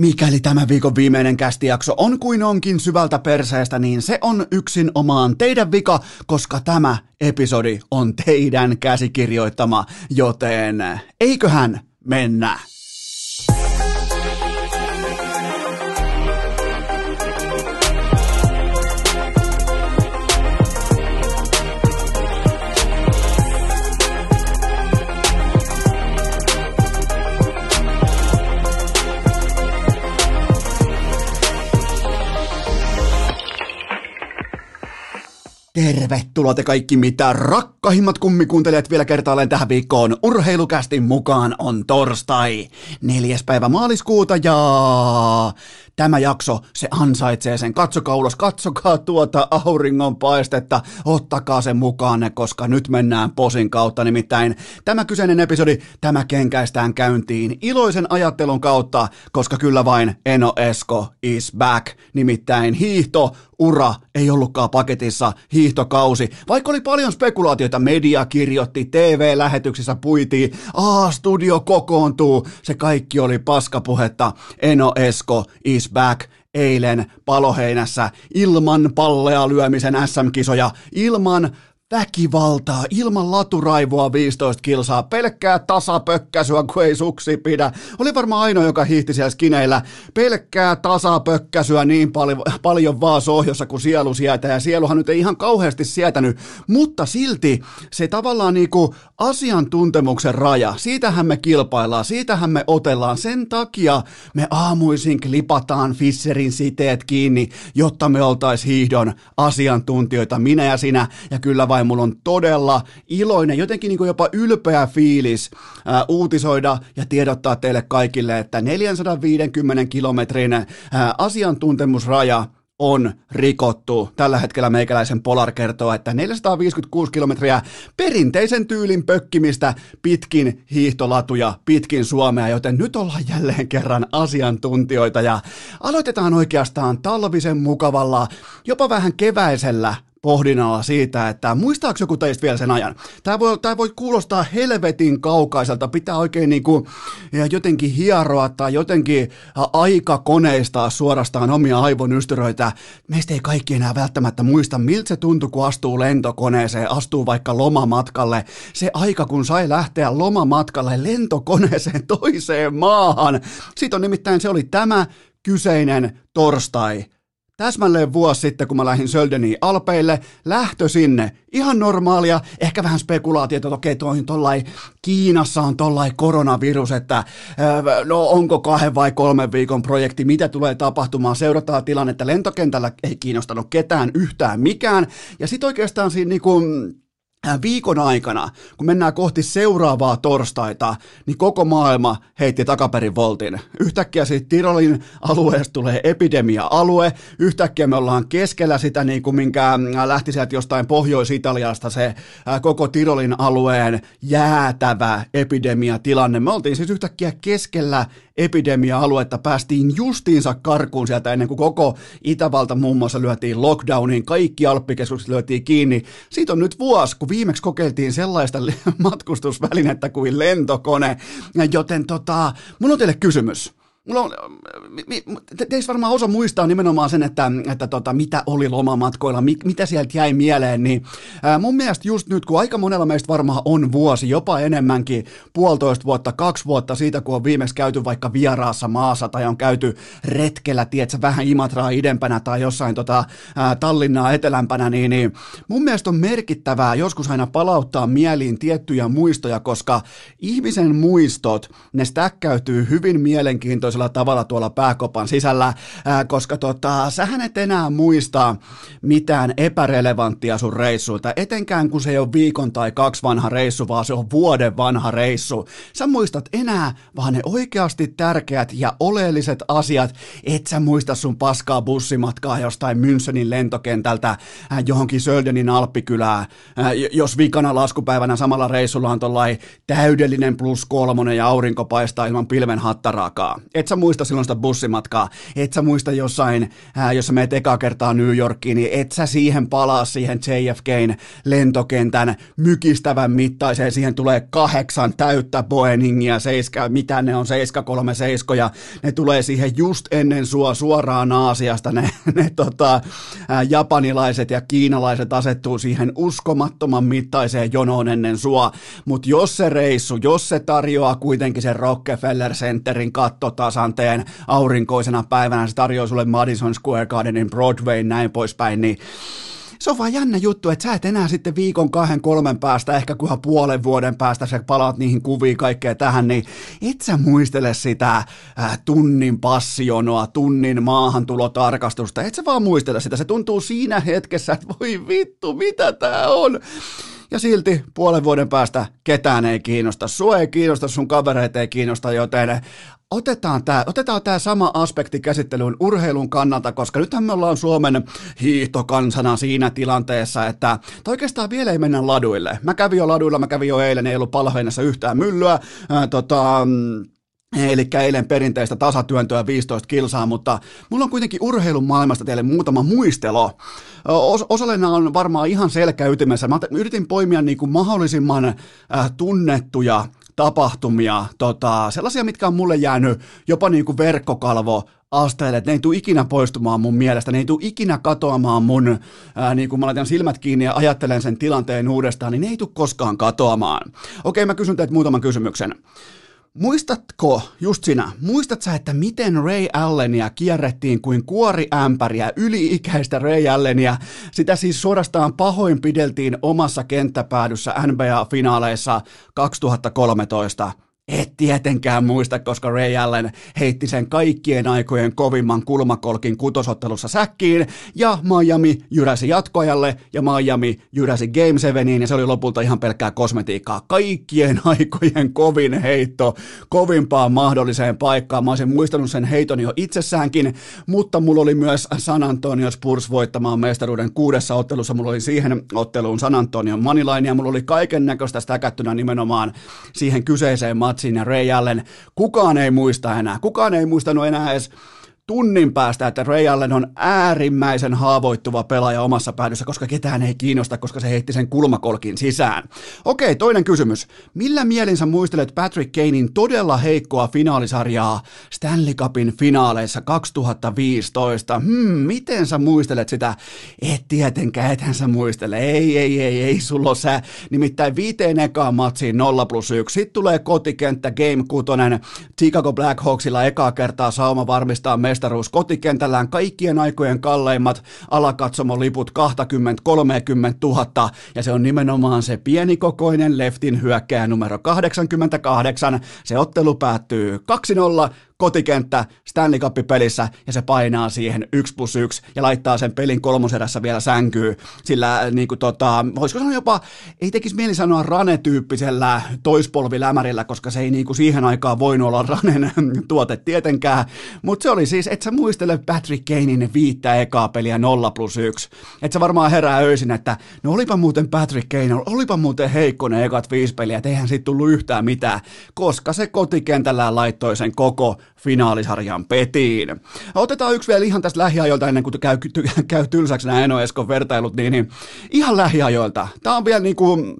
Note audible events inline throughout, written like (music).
Mikäli tämä viikon viimeinen kästijakso on kuin onkin syvältä perseestä, niin se on yksin omaan teidän vika, koska tämä episodi on teidän käsikirjoittama, joten eiköhän mennä. Tervetuloa te kaikki mitä rakkahimmat kummikuuntelijat vielä kertaalleen tähän viikkoon. Urheilukästin mukaan on torstai, neljäs päivä maaliskuuta ja Tämä jakso, se ansaitsee sen. Katsokaa ulos, katsokaa tuota auringon paistetta, ottakaa sen mukaan, koska nyt mennään posin kautta. Nimittäin tämä kyseinen episodi, tämä kenkäistään käyntiin iloisen ajattelun kautta, koska kyllä vain Eno Esko is back. Nimittäin hiihto, ura ei ollutkaan paketissa, hiihtokausi. Vaikka oli paljon spekulaatioita, media kirjoitti, TV-lähetyksissä puitiin, A-studio kokoontuu, se kaikki oli paskapuhetta. Eno Esko is back eilen paloheinässä ilman pallea lyömisen SM-kisoja, ilman väkivaltaa, ilman laturaivoa 15 kilsaa, pelkkää tasapökkäsyä, kun ei suksi pidä. Oli varmaan ainoa, joka hiihti siellä skineillä. Pelkkää tasapökkäsyä niin paljon, paljon vaan sohjossa, kuin sielu sietää. Ja sieluhan nyt ei ihan kauheasti sietänyt, mutta silti se tavallaan niinku asiantuntemuksen raja, siitähän me kilpaillaan, siitähän me otellaan. Sen takia me aamuisin klipataan Fisserin siteet kiinni, jotta me oltais hiihdon asiantuntijoita, minä ja sinä, ja kyllä vain mulla on todella iloinen, jotenkin niin kuin jopa ylpeä fiilis ää, uutisoida ja tiedottaa teille kaikille, että 450 kilometrin ää, asiantuntemusraja on rikottu. Tällä hetkellä meikäläisen Polar kertoo, että 456 kilometriä perinteisen tyylin pökkimistä pitkin hiihtolatuja, pitkin Suomea, joten nyt ollaan jälleen kerran asiantuntijoita ja aloitetaan oikeastaan talvisen mukavalla, jopa vähän keväisellä pohdinnalla siitä, että muistaako joku teistä vielä sen ajan? Tämä voi, tämä voi kuulostaa helvetin kaukaiselta, pitää oikein niin kuin jotenkin hieroa tai jotenkin aikakoneistaa suorastaan omia aivonystyröitä. Meistä ei kaikki enää välttämättä muista, miltä se tuntui, kun astuu lentokoneeseen, astuu vaikka lomamatkalle. Se aika, kun sai lähteä lomamatkalle lentokoneeseen toiseen maahan. Siitä on nimittäin, se oli tämä kyseinen torstai täsmälleen vuosi sitten, kun mä lähdin Söldeniin Alpeille, lähtö sinne, ihan normaalia, ehkä vähän spekulaatiota, että okei, toi tollai, Kiinassa on tollai koronavirus, että no onko kahden vai kolmen viikon projekti, mitä tulee tapahtumaan, seurataan tilannetta, lentokentällä ei kiinnostanut ketään yhtään mikään, ja sitten oikeastaan siinä niinku, Äh, viikon aikana, kun mennään kohti seuraavaa torstaita, niin koko maailma heitti takaperin voltin. Yhtäkkiä siitä Tirolin alueesta tulee epidemia-alue, yhtäkkiä me ollaan keskellä sitä, niin kuin minkä äh, lähti sieltä jostain Pohjois-Italiasta se äh, koko Tirolin alueen jäätävä epidemiatilanne. Me oltiin siis yhtäkkiä keskellä epidemia-aluetta päästiin justiinsa karkuun sieltä ennen kuin koko Itävalta muun muassa lyötiin lockdowniin, kaikki alppikeskukset lyötiin kiinni. Siitä on nyt vuosi, kun viimeksi kokeiltiin sellaista (laughs) matkustusvälinettä kuin lentokone, joten tota, mun on teille kysymys. Mulla on, te, teistä varmaan osa muistaa nimenomaan sen, että, että tota, mitä oli lomamatkoilla, mi, mitä sieltä jäi mieleen, niin ää, mun mielestä just nyt, kun aika monella meistä varmaan on vuosi, jopa enemmänkin, puolitoista vuotta, kaksi vuotta siitä, kun on viimeksi käyty vaikka vieraassa maassa tai on käyty retkellä, tiedätkö, vähän Imatraa idempänä tai jossain tota, ää, Tallinnaa etelämpänä, niin, niin mun mielestä on merkittävää joskus aina palauttaa mieliin tiettyjä muistoja, koska ihmisen muistot, ne stäkkäytyy hyvin mielenkiintoisesti toisella tavalla tuolla pääkopan sisällä, ää, koska tota, sähän et enää muista mitään epärelevanttia sun reissuilta, etenkään kun se ei ole viikon tai kaksi vanha reissu, vaan se on vuoden vanha reissu. Sä muistat enää vaan ne oikeasti tärkeät ja oleelliset asiat, et sä muista sun paskaa bussimatkaa jostain Münchenin lentokentältä ää, johonkin Söldenin alppikylää, ää, jos vikana laskupäivänä samalla reissulla on täydellinen plus kolmonen ja aurinko paistaa ilman pilven hattaraakaa Et sä muista silloin sitä bussimatkaa, et sä muista jossain, ää, jos sä meet ekaa kertaa New Yorkiin, niin et sä siihen palaa siihen JFKn lentokentän mykistävän mittaiseen, siihen tulee kahdeksan täyttä Boeingia, seiska, mitä ne on, 737, ja ne tulee siihen just ennen sua suoraan Aasiasta, ne, ne tota, ää, japanilaiset ja kiinalaiset asettuu siihen uskomattoman mittaiseen jonoon ennen sua, mutta jos se reissu, jos se tarjoaa kuitenkin sen Rockefeller Centerin kattotasanteen aurinkoisena päivänä, se tarjoaa sulle Madison Square Gardenin Broadway näin poispäin, niin se on vaan jännä juttu, että sä et enää sitten viikon, kahden, kolmen päästä, ehkä kunhan puolen vuoden päästä sä palaat niihin kuviin kaikkea tähän, niin et sä muistele sitä äh, tunnin passionoa, tunnin maahantulotarkastusta, et sä vaan muistele sitä, se tuntuu siinä hetkessä, että voi vittu, mitä tää on. Ja silti puolen vuoden päästä ketään ei kiinnosta. Sua ei kiinnosta, sun kavereita ei kiinnosta, joten otetaan tämä otetaan tää sama aspekti käsittelyyn urheilun kannalta, koska nythän me ollaan Suomen hiihtokansana siinä tilanteessa, että oikeastaan vielä ei mennä laduille. Mä kävin jo laduilla, mä kävin jo eilen, ei ollut palheinassa yhtään myllyä. Ää, tota, Eli eilen perinteistä tasatyöntöä 15 kilsaa, mutta mulla on kuitenkin urheilun maailmasta teille muutama muistelo. Os- osalle on varmaan ihan selkäytimessä. Mä yritin poimia niin kuin mahdollisimman äh, tunnettuja tapahtumia, tota, sellaisia, mitkä on mulle jäänyt jopa niin kuin verkkokalvo asteelle, että ne ei tule ikinä poistumaan mun mielestä, ne ei tule ikinä katoamaan mun, ää, niin kun mä laitan silmät kiinni ja ajattelen sen tilanteen uudestaan, niin ne ei tule koskaan katoamaan. Okei, mä kysyn teiltä muutaman kysymyksen. Muistatko, just sinä, muistat että miten Ray Allenia kierrettiin kuin kuoriämpäriä, yli-ikäistä Ray Allenia, sitä siis suorastaan pahoinpideltiin omassa kenttäpäädyssä NBA-finaaleissa 2013. Et tietenkään muista, koska Ray Allen heitti sen kaikkien aikojen kovimman kulmakolkin kutosottelussa säkkiin, ja Miami jyräsi jatkoajalle, ja Miami jyräsi Game 7, ja se oli lopulta ihan pelkkää kosmetiikkaa. Kaikkien (laughs) aikojen kovin heitto, kovimpaan mahdolliseen paikkaan. Mä olisin muistanut sen heiton jo itsessäänkin, mutta mulla oli myös San Antonio Spurs voittamaan mestaruuden kuudessa ottelussa. Mulla oli siihen otteluun San Antonio Manilain, ja mulla oli kaiken näköistä stäkättynä nimenomaan siihen kyseiseen matsiin ja Ray Allen. Kukaan ei muista enää. Kukaan ei muistanut enää edes tunnin päästä, että Ray Allen on äärimmäisen haavoittuva pelaaja omassa päädyssä, koska ketään ei kiinnosta, koska se heitti sen kulmakolkin sisään. Okei, toinen kysymys. Millä mielin sä muistelet Patrick Kanein todella heikkoa finaalisarjaa Stanley Cupin finaaleissa 2015? Hmm, miten sä muistelet sitä? Et tietenkään, ethän sä muistele. Ei, ei, ei, ei, sulla sä. Nimittäin viiteen ekaan matsiin 0 plus 1. Sitten tulee kotikenttä Game 6. Chicago Blackhawksilla ekaa kertaa sauma varmistaa mestaruus kotikentällään kaikkien aikojen kalleimmat alakatsomoliput 20-30 000 ja se on nimenomaan se pienikokoinen leftin hyökkäjä numero 88. Se ottelu päättyy 2-0 kotikenttä Stanley Cup-pelissä ja se painaa siihen 1 plus 1 ja laittaa sen pelin kolmoserässä vielä sänkyy, sillä äh, niin kuin tota, voisiko sanoa jopa, ei tekisi mieli sanoa Rane-tyyppisellä toispolvilämärillä, koska se ei niin kuin siihen aikaan voinut olla Ranen (laughs) tuote tietenkään, mutta se oli siis, että sä muistele Patrick Kanein viittä ekaa peliä 0 plus 1, että se varmaan herää öisin, että no olipa muuten Patrick Kane, olipa muuten heikko ne ekat viisi peliä, että eihän siitä tullut yhtään mitään, koska se kotikentällään laittoi sen koko finaalisarjan petiin. Otetaan yksi vielä ihan tästä lähiajoilta ennen kuin käy, käy tylsäksi nämä Eno Eskon vertailut, niin, niin ihan lähiajoilta. Tämä on vielä niin kuin,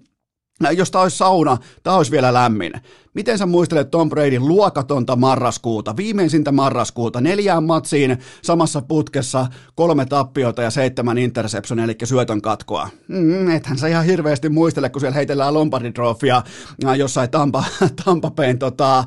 jos tämä olisi sauna, tämä olisi vielä lämmin. Miten sä muistelet Tom Bradyn luokatonta marraskuuta, viimeisintä marraskuuta, neljään matsiin samassa putkessa, kolme tappiota ja seitsemän interception, eli syötön katkoa? Mm, ethän sä ihan hirveästi muistele, kun siellä heitellään Lombardi Trophya jossain Tampa, (laughs) Tampa Bayn tota,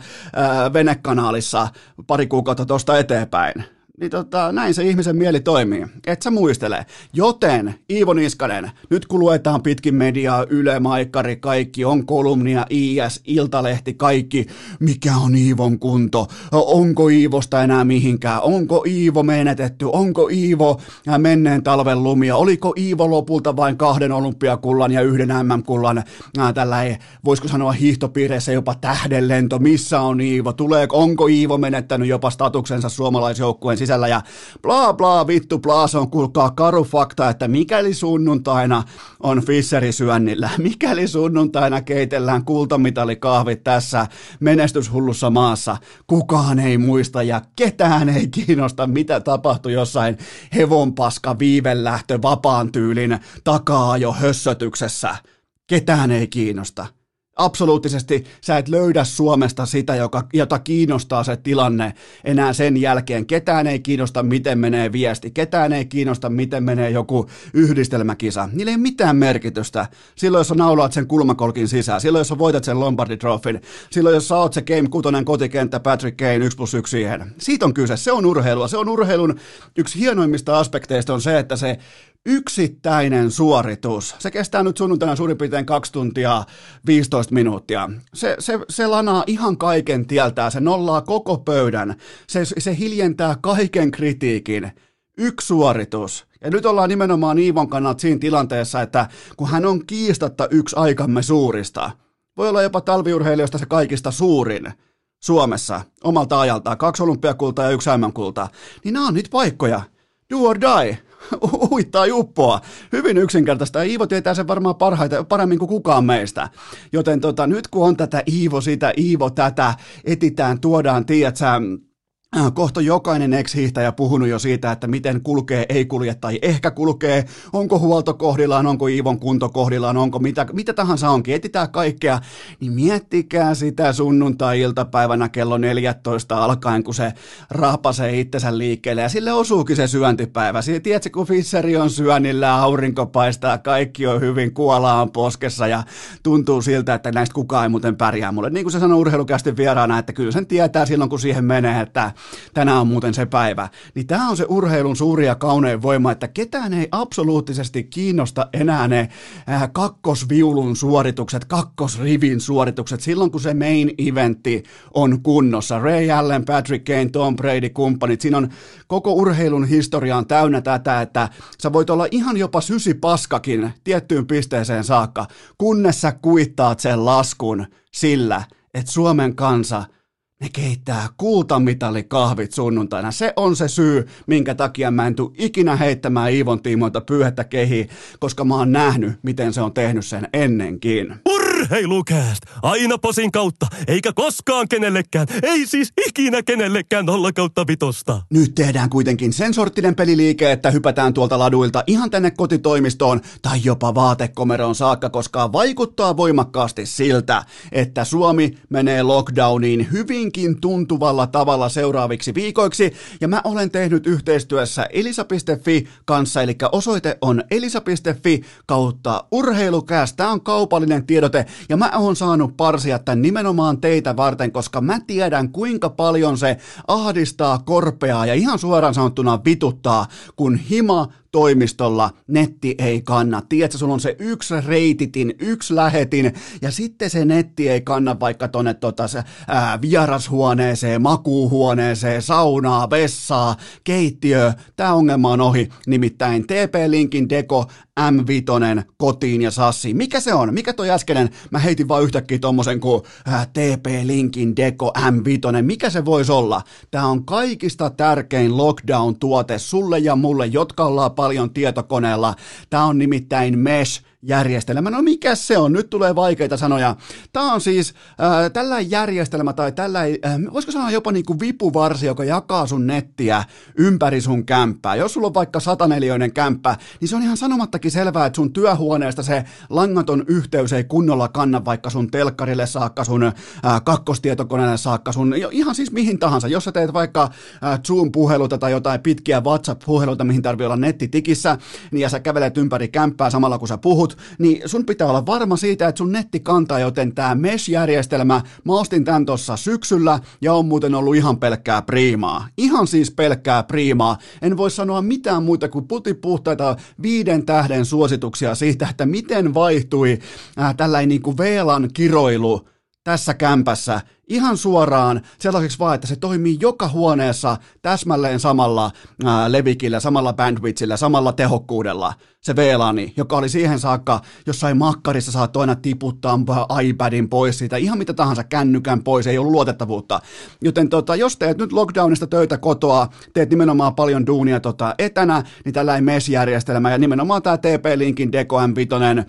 venekanaalissa pari kuukautta tuosta eteenpäin niin tota, näin se ihmisen mieli toimii. Et sä muistele. Joten, Iivo Niskanen, nyt kun luetaan pitkin mediaa, Yle, Maikkari, kaikki, on kolumnia, IS, Iltalehti, kaikki, mikä on Iivon kunto, onko Iivosta enää mihinkään, onko Iivo menetetty, onko Iivo menneen talven lumia, oliko Iivo lopulta vain kahden olympiakullan ja yhden MM-kullan, tällä ei, voisiko sanoa hiihtopiireissä jopa tähdenlento, missä on Iivo, tuleeko, onko Iivo menettänyt jopa statuksensa suomalaisjoukkueen sisällä ja bla bla vittu bla, se on kuulkaa karu fakta, että mikäli sunnuntaina on Fisseri syönnillä, (laughs) mikäli sunnuntaina keitellään kultamitalikahvit tässä menestyshullussa maassa, kukaan ei muista ja ketään ei kiinnosta, mitä tapahtui jossain hevonpaska viivelähtö vapaan tyylin takaa jo hössötyksessä. Ketään ei kiinnosta absoluuttisesti sä et löydä Suomesta sitä, joka, jota kiinnostaa se tilanne enää sen jälkeen. Ketään ei kiinnosta, miten menee viesti. Ketään ei kiinnosta, miten menee joku yhdistelmäkisa. Niillä ei mitään merkitystä. Silloin, jos sä naulaat sen kulmakolkin sisään. Silloin, jos sä voitat sen Lombardi Trophyn. Silloin, jos sä oot se Game 6 kotikenttä Patrick Kane 1 plus 1 siihen. Siitä on kyse. Se on urheilua. Se on urheilun yksi hienoimmista aspekteista on se, että se yksittäinen suoritus. Se kestää nyt sunnuntaina suurin piirtein 2 tuntia 15 minuuttia. Se, se, se lanaa ihan kaiken tieltää, se nollaa koko pöydän, se, se hiljentää kaiken kritiikin. Yksi suoritus. Ja nyt ollaan nimenomaan Iivon kannalta siinä tilanteessa, että kun hän on kiistatta yksi aikamme suurista, voi olla jopa talviurheilijoista se kaikista suurin, Suomessa omalta ajaltaan, kaksi olympiakultaa ja yksi kultaa, niin nämä on nyt paikkoja. Do or die uittaa juppoa. Hyvin yksinkertaista. Iivo tietää sen varmaan parhaita, paremmin kuin kukaan meistä. Joten tota, nyt kun on tätä Iivo sitä, Iivo tätä, etitään, tuodaan, tiedät kohta jokainen ex-hiihtäjä puhunut jo siitä, että miten kulkee, ei kulje tai ehkä kulkee, onko huolto kohdillaan, onko Iivon kunto kohdillaan, onko mitä, mitä tahansa onkin, etitään kaikkea, niin miettikää sitä sunnuntai-iltapäivänä kello 14 alkaen, kun se rapasee itsensä liikkeelle ja sille osuukin se syöntipäivä. Siinä tiedätkö, kun Fisseri on syönnillä, aurinko paistaa, kaikki on hyvin, kuolaan poskessa ja tuntuu siltä, että näistä kukaan ei muuten pärjää mulle. Niin kuin se sanoi urheilukästi vieraana, että kyllä sen tietää silloin, kun siihen menee, että tänään on muuten se päivä. Niin tämä on se urheilun suuri ja kaunein voima, että ketään ei absoluuttisesti kiinnosta enää ne äh, kakkosviulun suoritukset, kakkosrivin suoritukset, silloin kun se main eventti on kunnossa. Ray Allen, Patrick Kane, Tom Brady, kumppanit, siinä on koko urheilun historia on täynnä tätä, että sä voit olla ihan jopa sysipaskakin tiettyyn pisteeseen saakka, kunnes sä kuittaat sen laskun sillä, että Suomen kansa – ne keittää kultamitalikahvit sunnuntaina. Se on se syy, minkä takia mä en tule ikinä heittämään Iivon tiimoilta pyyhettä kehi, koska mä oon nähnyt, miten se on tehnyt sen ennenkin. Urheilukääst! Aina posin kautta, eikä koskaan kenellekään, ei siis ikinä kenellekään nolla kautta vitosta. Nyt tehdään kuitenkin sen sorttinen peliliike, että hypätään tuolta laduilta ihan tänne kotitoimistoon tai jopa vaatekomeroon saakka, koska vaikuttaa voimakkaasti siltä, että Suomi menee lockdowniin hyvinkin tuntuvalla tavalla seuraaviksi viikoiksi, ja mä olen tehnyt yhteistyössä elisa.fi kanssa, eli osoite on elisa.fi kautta urheilukääst. Tämä on kaupallinen tiedote ja mä oon saanut parsia tämän nimenomaan teitä varten, koska mä tiedän kuinka paljon se ahdistaa korpeaa ja ihan suoraan sanottuna vituttaa, kun hima toimistolla netti ei kanna. Tiedätkö, sulla on se yksi reititin, yksi lähetin, ja sitten se netti ei kanna vaikka tonne tota, vierashuoneeseen, makuuhuoneeseen, saunaa, vessaa, keittiö. Tämä ongelma on ohi, nimittäin TP-linkin deko M5 kotiin ja sassi. Mikä se on? Mikä toi äskeinen? Mä heitin vaan yhtäkkiä tommosen kuin ää, TP-linkin deko M5. Mikä se voisi olla? Tämä on kaikista tärkein lockdown-tuote sulle ja mulle, jotka ollaan paljon tietokoneella. Tämä on nimittäin Mesh järjestelmä. No mikä se on? Nyt tulee vaikeita sanoja. Tämä on siis äh, tällä järjestelmä tai tällä, äh, voisiko sanoa jopa niin kuin vipuvarsi, joka jakaa sun nettiä ympäri sun kämppää. Jos sulla on vaikka sataneliöinen kämppä, niin se on ihan sanomattakin selvää, että sun työhuoneesta se langaton yhteys ei kunnolla kanna vaikka sun telkkarille saakka, sun äh, kakkostietokoneelle saakka, sun ihan siis mihin tahansa. Jos sä teet vaikka äh, Zoom-puheluita tai jotain pitkiä WhatsApp-puheluita, mihin tarvii olla netti tikissä, niin ja sä kävelet ympäri kämppää samalla kun sä puhut, niin sun pitää olla varma siitä, että sun netti kantaa, joten tämä Mesh-järjestelmä, mä ostin tän tossa syksyllä ja on muuten ollut ihan pelkkää priimaa. Ihan siis pelkkää priimaa. En voi sanoa mitään muuta kuin putipuhtaita viiden tähden suosituksia siitä, että miten vaihtui äh, tällainen niin kuin VLAN kiroilu tässä kämpässä ihan suoraan sellaiseksi vaan, että se toimii joka huoneessa täsmälleen samalla ää, levikillä, samalla bandwidthillä, samalla tehokkuudella se VLANi, joka oli siihen saakka jossain makkarissa saat aina tiputtaa iPadin pois siitä, ihan mitä tahansa kännykän pois, ei ollut luotettavuutta. Joten tota, jos teet nyt lockdownista töitä kotoa, teet nimenomaan paljon duunia tota, etänä, niin tällä ei MES-järjestelmä ja nimenomaan tämä TP-Linkin Deco M5,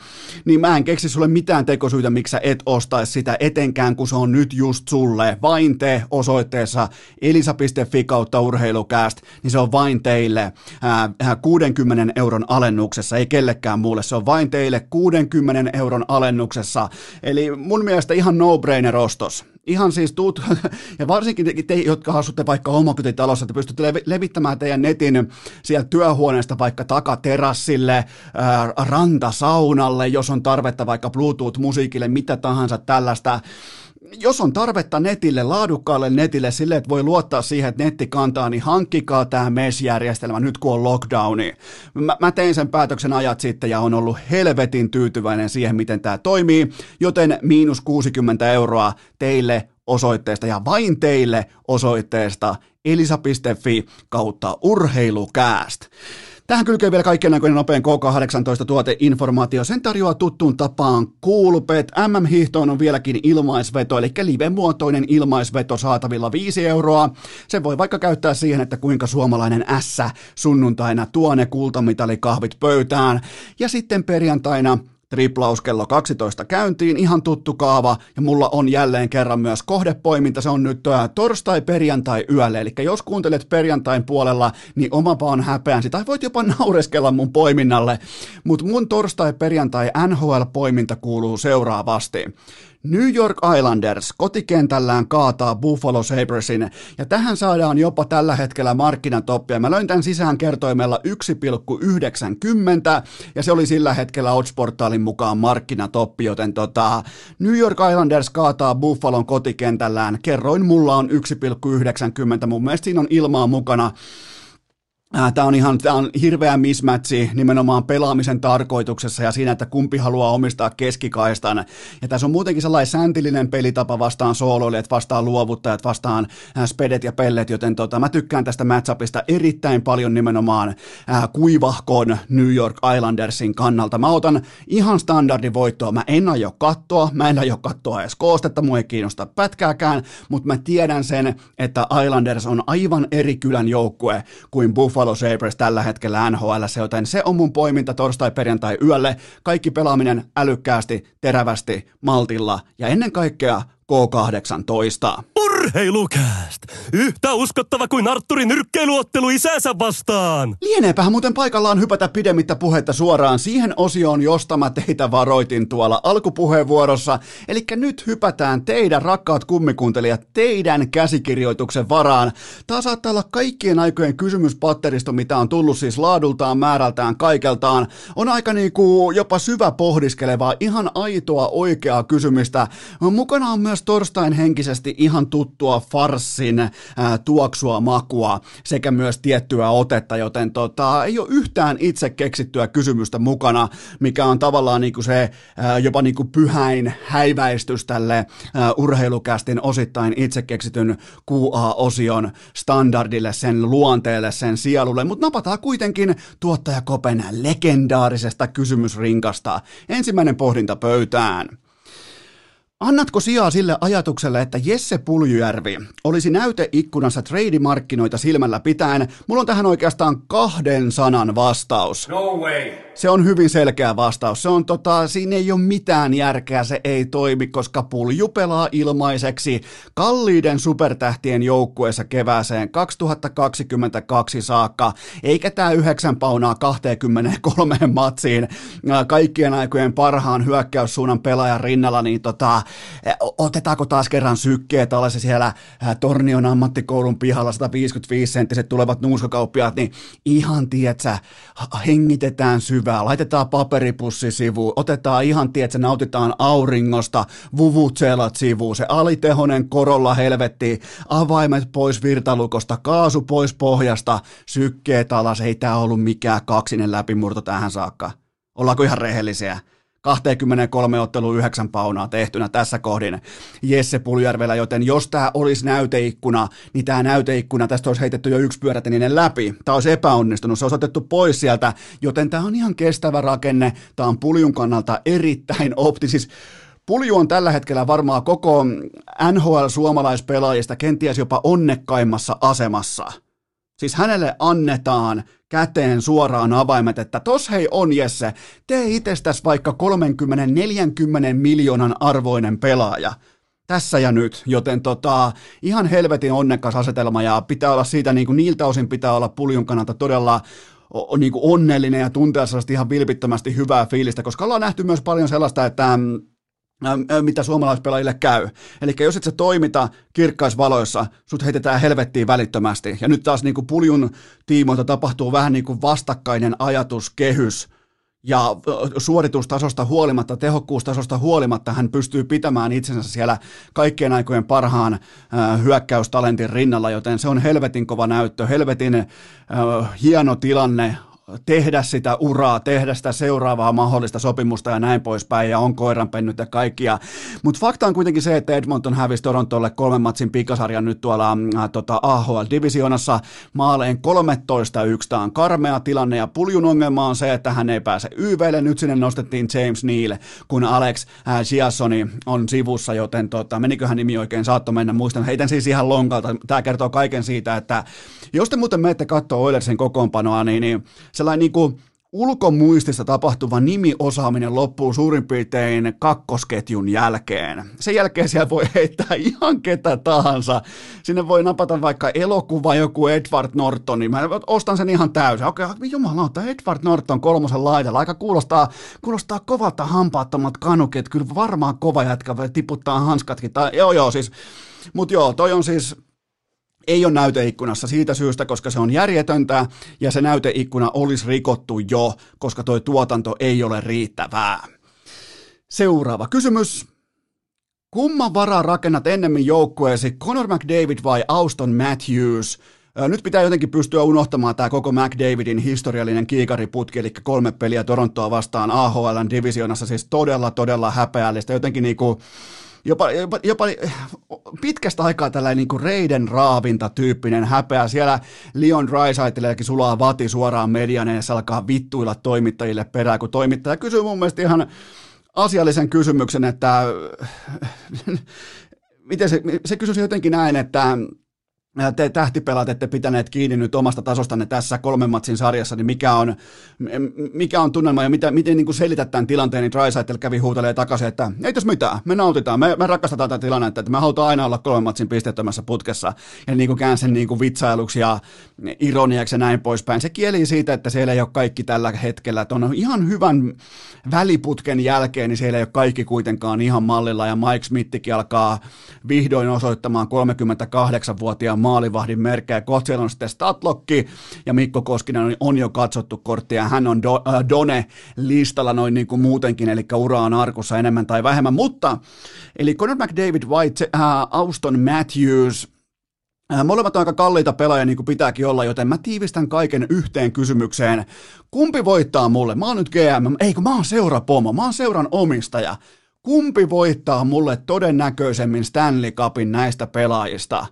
niin mä en keksi sulle mitään tekosyitä, miksi sä et ostaisi sitä etenkään, kun se on nyt just sulle. Vain te osoitteessa elisa.fi kautta urheilukääst, niin se on vain teille ää, 60 euron alennuksessa ei kellekään muulle, se on vain teille 60 euron alennuksessa. Eli mun mielestä ihan no-brainer ostos. Ihan siis tuut, (laughs) ja varsinkin te, jotka asutte vaikka omakotitalossa, että pystytte levittämään teidän netin sieltä työhuoneesta vaikka takaterassille, ää, rantasaunalle, jos on tarvetta vaikka Bluetooth-musiikille, mitä tahansa tällaista jos on tarvetta netille, laadukkaalle netille, sille, että voi luottaa siihen, että netti kantaa, niin hankkikaa tämä MES-järjestelmä nyt kun on lockdowni. Mä, mä tein sen päätöksen ajat sitten ja on ollut helvetin tyytyväinen siihen, miten tämä toimii, joten miinus 60 euroa teille osoitteesta ja vain teille osoitteesta elisa.fi kautta urheilukääst. Tähän kylkee vielä kaikkien näköinen nopein K18-tuoteinformaatio. Sen tarjoaa tuttuun tapaan Coolbet. MM-hiihtoon on vieläkin ilmaisveto, eli live-muotoinen ilmaisveto saatavilla 5 euroa. Se voi vaikka käyttää siihen, että kuinka suomalainen S sunnuntaina tuo ne kultamitalikahvit pöytään. Ja sitten perjantaina Triplaus kello 12 käyntiin, ihan tuttu kaava, ja mulla on jälleen kerran myös kohdepoiminta, se on nyt torstai-perjantai yölle, eli jos kuuntelet perjantain puolella, niin oma vaan häpeänsi, tai voit jopa (laughs) naureskella mun poiminnalle, mutta mun torstai-perjantai NHL-poiminta kuuluu seuraavasti. New York Islanders kotikentällään kaataa Buffalo Sabresin ja tähän saadaan jopa tällä hetkellä markkinatoppia. Mä löin tämän sisään kertoimella 1,90 ja se oli sillä hetkellä Oddsportaalin mukaan markkinatoppi, joten tota, New York Islanders kaataa Buffalon kotikentällään. Kerroin mulla on 1,90, mun mielestä siinä on ilmaa mukana. Äh, tämä on ihan tämä on hirveä mismatchi nimenomaan pelaamisen tarkoituksessa ja siinä, että kumpi haluaa omistaa keskikaistan. Ja tässä on muutenkin sellainen säntillinen pelitapa vastaan sooloilijat, vastaan luovuttajat, vastaan äh, spedet ja pellet, joten tota, mä tykkään tästä matchupista erittäin paljon nimenomaan äh, kuivahkon New York Islandersin kannalta. Mä otan ihan standardin voittoa. Mä en aio kattoa, mä en aio kattoa edes koostetta, mua ei kiinnosta pätkääkään, mutta mä tiedän sen, että Islanders on aivan eri kylän joukkue kuin Buffalo Buffalo Sabres tällä hetkellä NHL, joten se on mun poiminta torstai-perjantai yölle. Kaikki pelaaminen älykkäästi, terävästi, maltilla ja ennen kaikkea K18. Urheilukääst! Yhtä uskottava kuin Arturin nyrkkeiluottelu isänsä vastaan! Lieneepähän muuten paikallaan hypätä pidemmittä puhetta suoraan siihen osioon, josta mä teitä varoitin tuolla alkupuheenvuorossa. Eli nyt hypätään teidän rakkaat kummikuuntelijat teidän käsikirjoituksen varaan. Tämä saattaa olla kaikkien aikojen kysymyspatteristo, mitä on tullut siis laadultaan, määrältään, kaikeltaan. On aika niinku jopa syvä pohdiskelevaa, ihan aitoa oikeaa kysymystä. Mukana on myös torstain henkisesti ihan tuttua farssin ää, tuoksua, makua sekä myös tiettyä otetta, joten tota, ei ole yhtään itse keksittyä kysymystä mukana, mikä on tavallaan niinku se ää, jopa niinku pyhäin häiväistys tälle ää, urheilukästin osittain itse keksityn QA-osion standardille, sen luonteelle, sen sielulle, mutta napataan kuitenkin tuottaja Kopen legendaarisesta kysymysrinkasta. Ensimmäinen pohdinta pöytään. Annatko sijaa sille ajatukselle, että Jesse Puljujärvi olisi näyteikkunassa trade-markkinoita silmällä pitäen? Mulla on tähän oikeastaan kahden sanan vastaus. No way. Se on hyvin selkeä vastaus. Se on tota, siinä ei ole mitään järkeä, se ei toimi, koska Pulju pelaa ilmaiseksi kalliiden supertähtien joukkueessa kevääseen 2022 saakka, eikä tämä yhdeksän paunaa 23 matsiin kaikkien aikojen parhaan hyökkäyssuunnan pelaajan rinnalla, niin tota, otetaanko taas kerran sykkeet alas siellä Tornion ammattikoulun pihalla 155 senttiset tulevat nuuskakauppiaat, niin ihan tietsä, hengitetään syvää, laitetaan paperipussi sivuun, otetaan ihan tietsä, nautitaan auringosta, vuvutselat sivuun, se alitehonen korolla helvetti, avaimet pois virtalukosta, kaasu pois pohjasta, sykkeet alas, ei tämä ollut mikään kaksinen läpimurto tähän saakka. Ollaanko ihan rehellisiä? 23 ottelu 9 paunaa tehtynä tässä kohdin Jesse Puljärvellä, joten jos tämä olisi näyteikkuna, niin tämä näyteikkuna, tästä olisi heitetty jo yksi pyöräteninen läpi. Tämä olisi epäonnistunut, se olisi otettu pois sieltä, joten tämä on ihan kestävä rakenne, tämä on Puljun kannalta erittäin opti, siis Pulju on tällä hetkellä varmaan koko NHL-suomalaispelaajista kenties jopa onnekkaimmassa asemassa. Siis hänelle annetaan käteen suoraan avaimet, että tos hei on Jesse, tee itsestäsi vaikka 30-40 miljoonan arvoinen pelaaja. Tässä ja nyt, joten tota, ihan helvetin onnekas asetelma ja pitää olla siitä, niin kuin niiltä osin pitää olla puljun kannalta todella niin kuin onnellinen ja tuntea sellaista ihan vilpittömästi hyvää fiilistä, koska ollaan nähty myös paljon sellaista, että mitä suomalaispelaajille käy. Eli jos et se toimita kirkkaisvaloissa, sut heitetään helvettiin välittömästi. Ja nyt taas niin kuin puljun tiimoilta tapahtuu vähän niin kuin vastakkainen ajatuskehys, ja suoritustasosta huolimatta, tehokkuustasosta huolimatta hän pystyy pitämään itsensä siellä kaikkien aikojen parhaan hyökkäystalentin rinnalla, joten se on helvetin kova näyttö, helvetin hieno tilanne tehdä sitä uraa, tehdä sitä seuraavaa mahdollista sopimusta ja näin poispäin, ja on koiranpennyt ja kaikkia. Mutta fakta on kuitenkin se, että Edmonton hävisi Torontolle kolmen matsin pikasarjan nyt tuolla äh, tota AHL-divisioonassa maaleen 13-1. Tämä on karmea tilanne, ja puljun ongelma on se, että hän ei pääse YVlle. Nyt sinne nostettiin James Neal, kun Alex äh, Giassoni on sivussa, joten tota, meniköhän nimi oikein, saatto mennä, muistan, heitän siis ihan lonkalta. Tämä kertoo kaiken siitä, että jos te muuten menette katsoa Oilersin kokoonpanoa, niin, niin sellainen niin kuin ulkomuistista tapahtuva nimiosaaminen loppuu suurin piirtein kakkosketjun jälkeen. Sen jälkeen siellä voi heittää ihan ketä tahansa. Sinne voi napata vaikka elokuva joku Edward Norton, niin mä ostan sen ihan täysin. Okei, okay, jumalauta, Edward Norton kolmosen laidalla. Aika kuulostaa, kuulostaa kovalta hampaattomat kanukit. Kyllä varmaan kova jätkä tiputtaa hanskatkin. Tai, joo, joo, siis. Mutta joo, toi on siis ei ole näyteikkunassa siitä syystä, koska se on järjetöntä ja se näyteikkuna olisi rikottu jo, koska tuo tuotanto ei ole riittävää. Seuraava kysymys. Kumman varaa rakennat ennemmin joukkueesi, Conor McDavid vai Auston Matthews? Nyt pitää jotenkin pystyä unohtamaan tämä koko McDavidin historiallinen kiikariputki, eli kolme peliä Torontoa vastaan AHLn divisionassa, siis todella, todella häpeällistä. Jotenkin niinku, jopa, jopa, jopa pitkästä aikaa tällainen niin kuin reiden raavinta tyyppinen häpeä. Siellä Leon Dreisaitellekin sulaa vati suoraan median ja alkaa vittuilla toimittajille perään, kun toimittaja kysyy mun mielestä ihan asiallisen kysymyksen, että (laughs) miten se, se kysyisi jotenkin näin, että te tähtipelaat ette pitäneet kiinni nyt omasta tasostanne tässä kolmen matsin sarjassa, niin mikä on, mikä on tunnelma ja mitä, miten niin kuin selität tämän tilanteen, niin Drysaitel kävi huutelee takaisin, että ei tässä mitään, me nautitaan, me, me rakastetaan tätä tilannetta, että me halutaan aina olla kolmen matsin pistettömässä putkessa ja niin kuin käänsen niin kuin vitsailuksi ja ironiaksi ja näin poispäin. Se kieli siitä, että siellä ei ole kaikki tällä hetkellä, että on ihan hyvän väliputken jälkeen, niin siellä ei ole kaikki kuitenkaan ihan mallilla ja Mike Smithikin alkaa vihdoin osoittamaan 38-vuotiaan maalivahdin merkkejä. Kohta siellä on sitten Statlokki ja Mikko Koskinen on jo katsottu korttia. Hän on do, äh, Done-listalla noin niin kuin muutenkin, eli ura on arkussa enemmän tai vähemmän. Mutta, eli Conor McDavid, White, äh, Auston Matthews, äh, Molemmat on aika kalliita pelaajia, niin kuin pitääkin olla, joten mä tiivistän kaiken yhteen kysymykseen. Kumpi voittaa mulle? Mä oon nyt GM, eikö mä oon seurapomo, mä oon seuran omistaja. Kumpi voittaa mulle todennäköisemmin Stanley Cupin näistä pelaajista?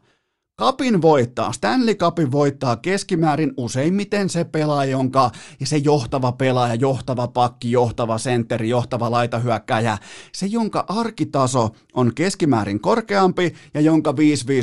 Kapin voittaa, Stanley Cupin voittaa keskimäärin useimmiten se pelaaja, jonka se johtava pelaaja, johtava pakki, johtava sentteri, johtava laitahyökkäjä, se jonka arkitaso on keskimäärin korkeampi ja jonka 5-5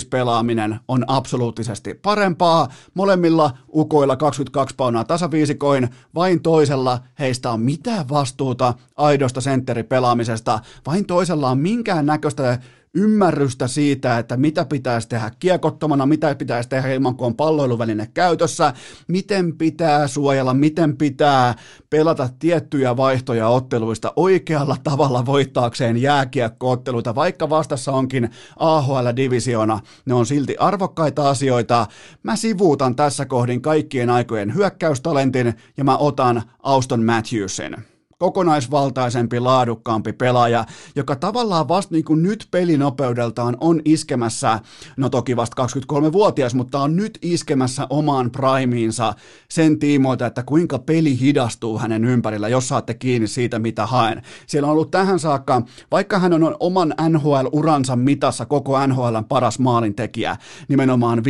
pelaaminen on absoluuttisesti parempaa. Molemmilla ukoilla 22 paunaa tasaviisikoin, vain toisella heistä on mitään vastuuta aidosta sentteripelaamisesta, vain toisella on minkään näköistä ymmärrystä siitä, että mitä pitäisi tehdä kiekottomana, mitä pitäisi tehdä ilman kuin on palloiluväline käytössä, miten pitää suojella, miten pitää pelata tiettyjä vaihtoja otteluista oikealla tavalla voittaakseen jääkiekkootteluita, vaikka vastassa onkin AHL-divisiona, ne on silti arvokkaita asioita. Mä sivuutan tässä kohdin kaikkien aikojen hyökkäystalentin ja mä otan Auston Matthewsin kokonaisvaltaisempi, laadukkaampi pelaaja, joka tavallaan vasta niin kuin nyt pelinopeudeltaan on iskemässä, no toki vasta 23-vuotias, mutta on nyt iskemässä omaan primiinsa sen tiimoilta, että kuinka peli hidastuu hänen ympärillä, jos saatte kiinni siitä, mitä haen. Siellä on ollut tähän saakka, vaikka hän on oman NHL-uransa mitassa koko NHLn paras maalintekijä, nimenomaan 5-5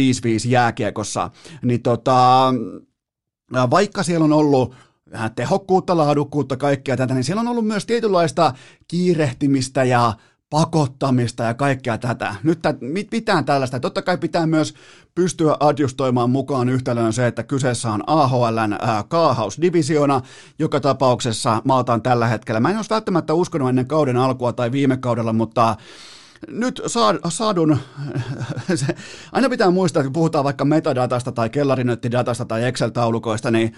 jääkiekossa, niin tota, vaikka siellä on ollut tehokkuutta, laadukkuutta, kaikkea tätä, niin siellä on ollut myös tietynlaista kiirehtimistä ja pakottamista ja kaikkea tätä. Nyt mitään tällaista. Totta kai pitää myös pystyä adjustoimaan mukaan yhtälöön se, että kyseessä on AHLn kaahausdivisiona. Joka tapauksessa mä otan tällä hetkellä. Mä en olisi välttämättä uskonut ennen kauden alkua tai viime kaudella, mutta nyt saadun, se, aina pitää muistaa, että puhutaan vaikka metadatasta tai kellarinöttidatasta tai Excel-taulukoista, niin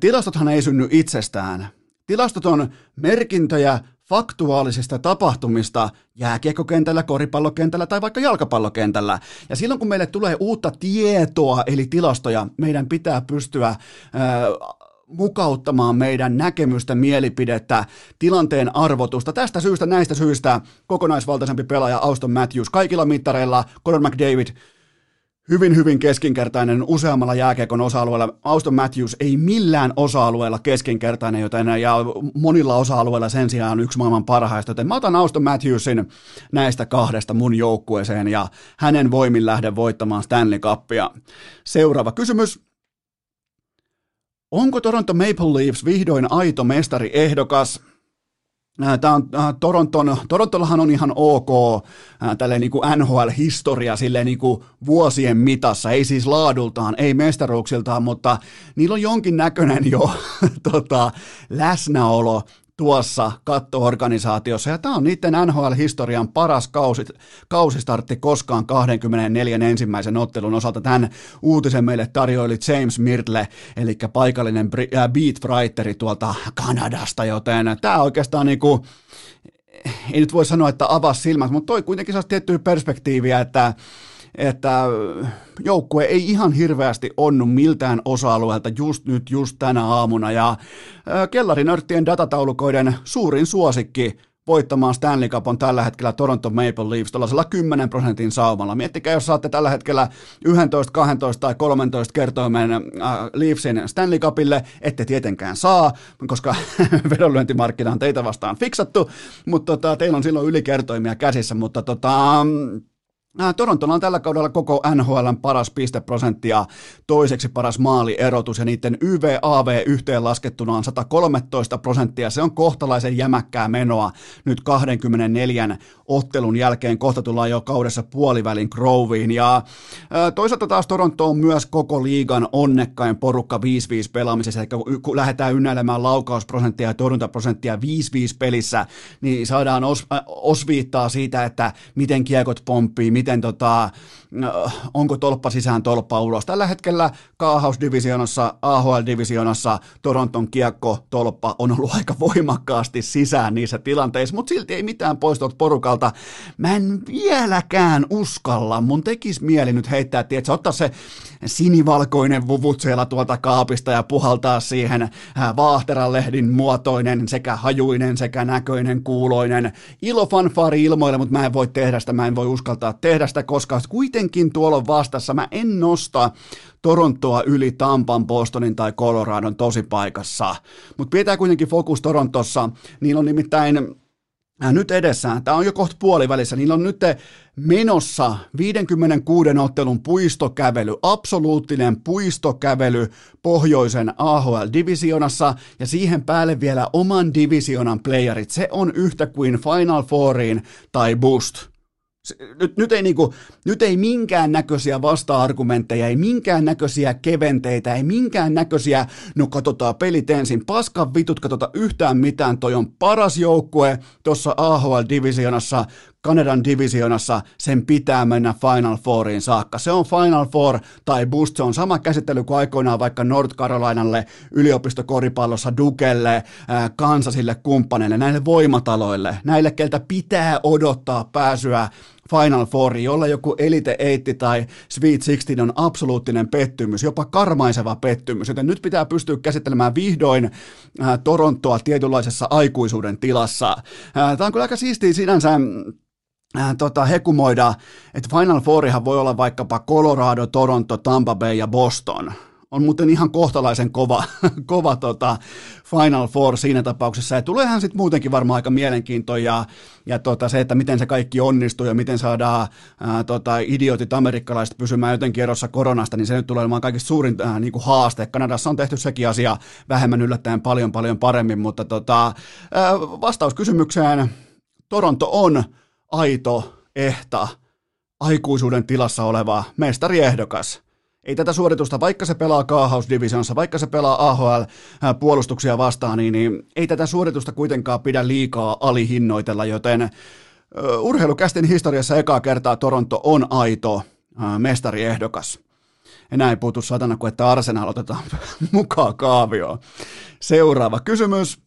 tilastothan ei synny itsestään. Tilastot on merkintöjä faktuaalisista tapahtumista jääkiekokentällä, koripallokentällä tai vaikka jalkapallokentällä. Ja silloin kun meille tulee uutta tietoa, eli tilastoja, meidän pitää pystyä äh, mukauttamaan meidän näkemystä, mielipidettä, tilanteen arvotusta. Tästä syystä, näistä syistä kokonaisvaltaisempi pelaaja Auston Matthews kaikilla mittareilla, Conor McDavid hyvin, hyvin keskinkertainen useammalla jääkiekon osa-alueella. Auston Matthews ei millään osa-alueella keskinkertainen, joten ja monilla osa-alueilla sen sijaan yksi maailman parhaista, joten mä otan Auston Matthewsin näistä kahdesta mun joukkueeseen ja hänen voimin lähden voittamaan Stanley Cupia. Seuraava kysymys. Onko Toronto Maple Leafs vihdoin aito mestari ehdokas? Tämä on Toronton, Torontollahan on ihan ok tälleen niin kuin NHL-historia silleen niin kuin vuosien mitassa, ei siis laadultaan, ei mestaruuksiltaan, mutta niillä on jonkin näköinen jo (laughs) tota, läsnäolo tuossa kattoorganisaatiossa, ja tämä on niiden NHL-historian paras kausi, kausistartti koskaan 24 ensimmäisen ottelun osalta. Tämän uutisen meille tarjoili James Mirtle, eli paikallinen äh, beat writeri tuolta Kanadasta, joten tämä oikeastaan niinku, ei nyt voi sanoa, että avasi silmät, mutta toi kuitenkin saa tiettyä perspektiiviä, että että joukkue ei ihan hirveästi onnu miltään osa-alueelta just nyt, just tänä aamuna. Ja kellarinörttien datataulukoiden suurin suosikki voittamaan Stanley Cup on tällä hetkellä Toronto Maple Leafs tuollaisella 10 prosentin saumalla. Miettikää, jos saatte tällä hetkellä 11, 12 tai 13 kertoimen äh, Leafsin Stanley Cupille, ette tietenkään saa, koska (laughs) vedonlyöntimarkkina on teitä vastaan fiksattu, mutta tota, teillä on silloin ylikertoimia käsissä, mutta tota, Torontolla on tällä kaudella koko NHLn paras pisteprosentti ja toiseksi paras maalierotus ja niiden YVAV yhteenlaskettuna on 113 prosenttia. Se on kohtalaisen jämäkkää menoa nyt 24 ottelun jälkeen. Kohta tullaan jo kaudessa puolivälin Groveen ja toisaalta taas Toronto on myös koko liigan onnekkain porukka 5-5 pelaamisessa. Eli kun lähdetään ynnäilemään laukausprosenttia ja torjuntaprosenttia 5-5 pelissä, niin saadaan os, osviittaa siitä, että miten kiekot pomppii, miten tota, onko tolppa sisään, tolppa ulos. Tällä hetkellä kaahausdivisionassa, AHL-divisionassa Toronton kiekko, tolppa on ollut aika voimakkaasti sisään niissä tilanteissa, mutta silti ei mitään poistot porukalta. Mä en vieläkään uskalla, mun tekisi mieli nyt heittää, että ottaa se sinivalkoinen vuvut siellä tuolta kaapista ja puhaltaa siihen äh, vaahteralehdin muotoinen sekä hajuinen sekä näköinen kuuloinen ilofanfaari ilmoille, mutta mä en voi tehdä sitä, mä en voi uskaltaa tehdä sitä, koska kuitenkin tuolla on vastassa. Mä en nosta Torontoa yli Tampan, Bostonin tai Coloradon tosipaikassa, mutta pidetään kuitenkin fokus Torontossa. Niillä on nimittäin äh, nyt edessään, tämä on jo kohta puolivälissä, niillä on nyt menossa 56 ottelun puistokävely, absoluuttinen puistokävely pohjoisen AHL-divisionassa ja siihen päälle vielä oman divisionan playerit. Se on yhtä kuin Final Fouriin tai Boost. Nyt, nyt, ei niinku, nyt ei minkään näköisiä vasta-argumentteja, ei minkään näköisiä keventeitä, ei minkään näköisiä, no katsotaan pelit ensin, paskan vitut, katsota yhtään mitään, toi on paras joukkue tuossa AHL-divisionassa, Kanadan divisionassa sen pitää mennä Final Fouriin saakka. Se on Final Four tai boost, se on sama käsittely kuin aikoinaan vaikka North Carolinalle, yliopistokoripallossa Dukelle, Kansasille kumppaneille, näille voimataloille, näille, keltä pitää odottaa pääsyä Final Four, jolla joku Elite 8 tai Sweet 16 on absoluuttinen pettymys, jopa karmaiseva pettymys, joten nyt pitää pystyä käsittelemään vihdoin ää, Torontoa tietynlaisessa aikuisuuden tilassa. Tämä on kyllä aika siistiä sinänsä äh, tota, hekumoida, että Final Fourihan voi olla vaikkapa Colorado, Toronto, Tampa Bay ja Boston. On muuten ihan kohtalaisen kova, (laughs) kova tota Final Four siinä tapauksessa. Ja tuleehan sitten muutenkin varmaan aika mielenkiintoa ja, ja tota, se, että miten se kaikki onnistuu ja miten saadaan ää, tota, idiotit amerikkalaiset pysymään jotenkin erossa koronasta, niin se nyt tulee olemaan kaikista suurin ää, niin kuin haaste. Kanadassa on tehty sekin asia vähemmän yllättäen paljon paljon paremmin, mutta tota, ää, vastaus kysymykseen, Toronto on aito, ehta, aikuisuuden tilassa oleva mestariehdokas. Ei tätä suoritusta, vaikka se pelaa Kaahaus-divisionsa, vaikka se pelaa AHL-puolustuksia vastaan, niin, niin ei tätä suoritusta kuitenkaan pidä liikaa alihinnoitella, joten urheilukästin historiassa ekaa kertaa Toronto on aito mestariehdokas. Enää ei puutu satana kuin, että Arsenal otetaan (laughs) mukaan kaavioon. Seuraava kysymys.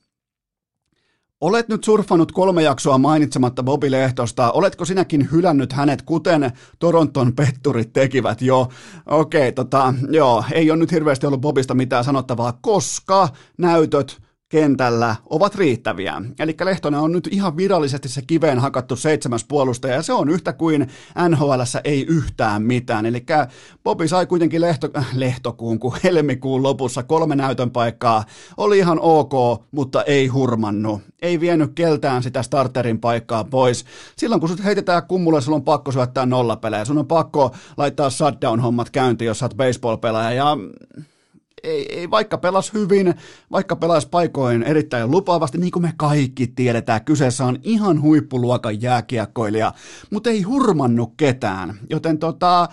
Olet nyt surffannut kolme jaksoa mainitsematta Bobby Lehtosta. Oletko sinäkin hylännyt hänet, kuten Toronton petturit tekivät jo? Okei, okay, tota, joo, ei ole nyt hirveästi ollut Bobista mitään sanottavaa, koska näytöt kentällä ovat riittäviä. Eli Lehtonen on nyt ihan virallisesti se kiveen hakattu seitsemäs puolustaja, ja se on yhtä kuin nhl ei yhtään mitään. Eli Bobi sai kuitenkin lehto, äh, lehtokuun kuin helmikuun lopussa kolme näytön paikkaa. Oli ihan ok, mutta ei hurmannu. Ei vienyt keltään sitä starterin paikkaa pois. Silloin kun sut heitetään kummulle, sulla on pakko syöttää nollapelejä. Sun on pakko laittaa shutdown-hommat käyntiin, jos sä oot baseball-pelaaja. Ja ei, ei, vaikka pelas hyvin, vaikka pelas paikoin erittäin lupaavasti, niin kuin me kaikki tiedetään, kyseessä on ihan huippuluokan jääkiekkoilija, mutta ei hurmannut ketään. Joten tota,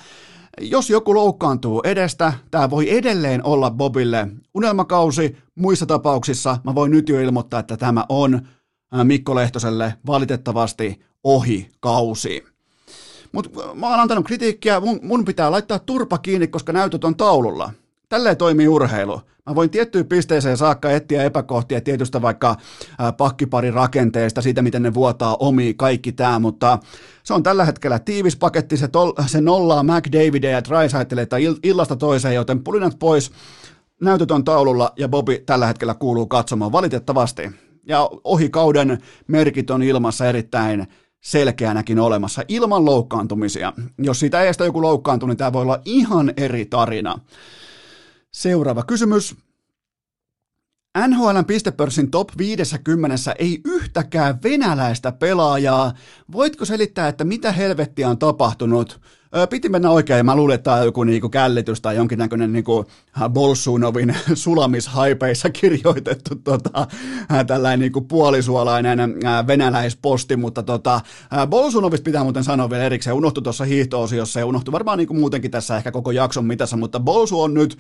jos joku loukkaantuu edestä, tämä voi edelleen olla Bobille unelmakausi. Muissa tapauksissa mä voin nyt jo ilmoittaa, että tämä on Mikko Lehtoselle valitettavasti ohi kausi. Mutta mä oon antanut kritiikkiä, mun, mun pitää laittaa turpa kiinni, koska näytöt on taululla. Tälleen toimii urheilu. Mä voin tiettyyn pisteeseen saakka etsiä epäkohtia tietystä vaikka pakkiparin rakenteesta, siitä miten ne vuotaa omi, kaikki tämä, mutta se on tällä hetkellä tiivis paketti, se, tol, se nollaa McDavidia ja Drysaiteleta illasta toiseen, joten pulinat pois, näytöt on taululla ja Bobi tällä hetkellä kuuluu katsomaan valitettavasti. Ja ohi kauden merkit on ilmassa erittäin selkeänäkin olemassa, ilman loukkaantumisia. Jos siitä ei joku loukkaantuu, niin tämä voi olla ihan eri tarina. Seuraava kysymys. NHLn pistepörssin top 50 ei yhtäkään venäläistä pelaajaa. Voitko selittää, että mitä helvettiä on tapahtunut? piti mennä oikein, mä luulen, että tämä on joku niinku källitys tai jonkinnäköinen niinku Bolsunovin (laughs) sulamishaipeissa kirjoitettu tota, tällainen niinku puolisuolainen venäläisposti, mutta tota, Bolsunovista pitää muuten sanoa vielä erikseen, unohtui tuossa hiihto-osiossa ja unohtui varmaan niinku muutenkin tässä ehkä koko jakson mitassa, mutta Bolsu on nyt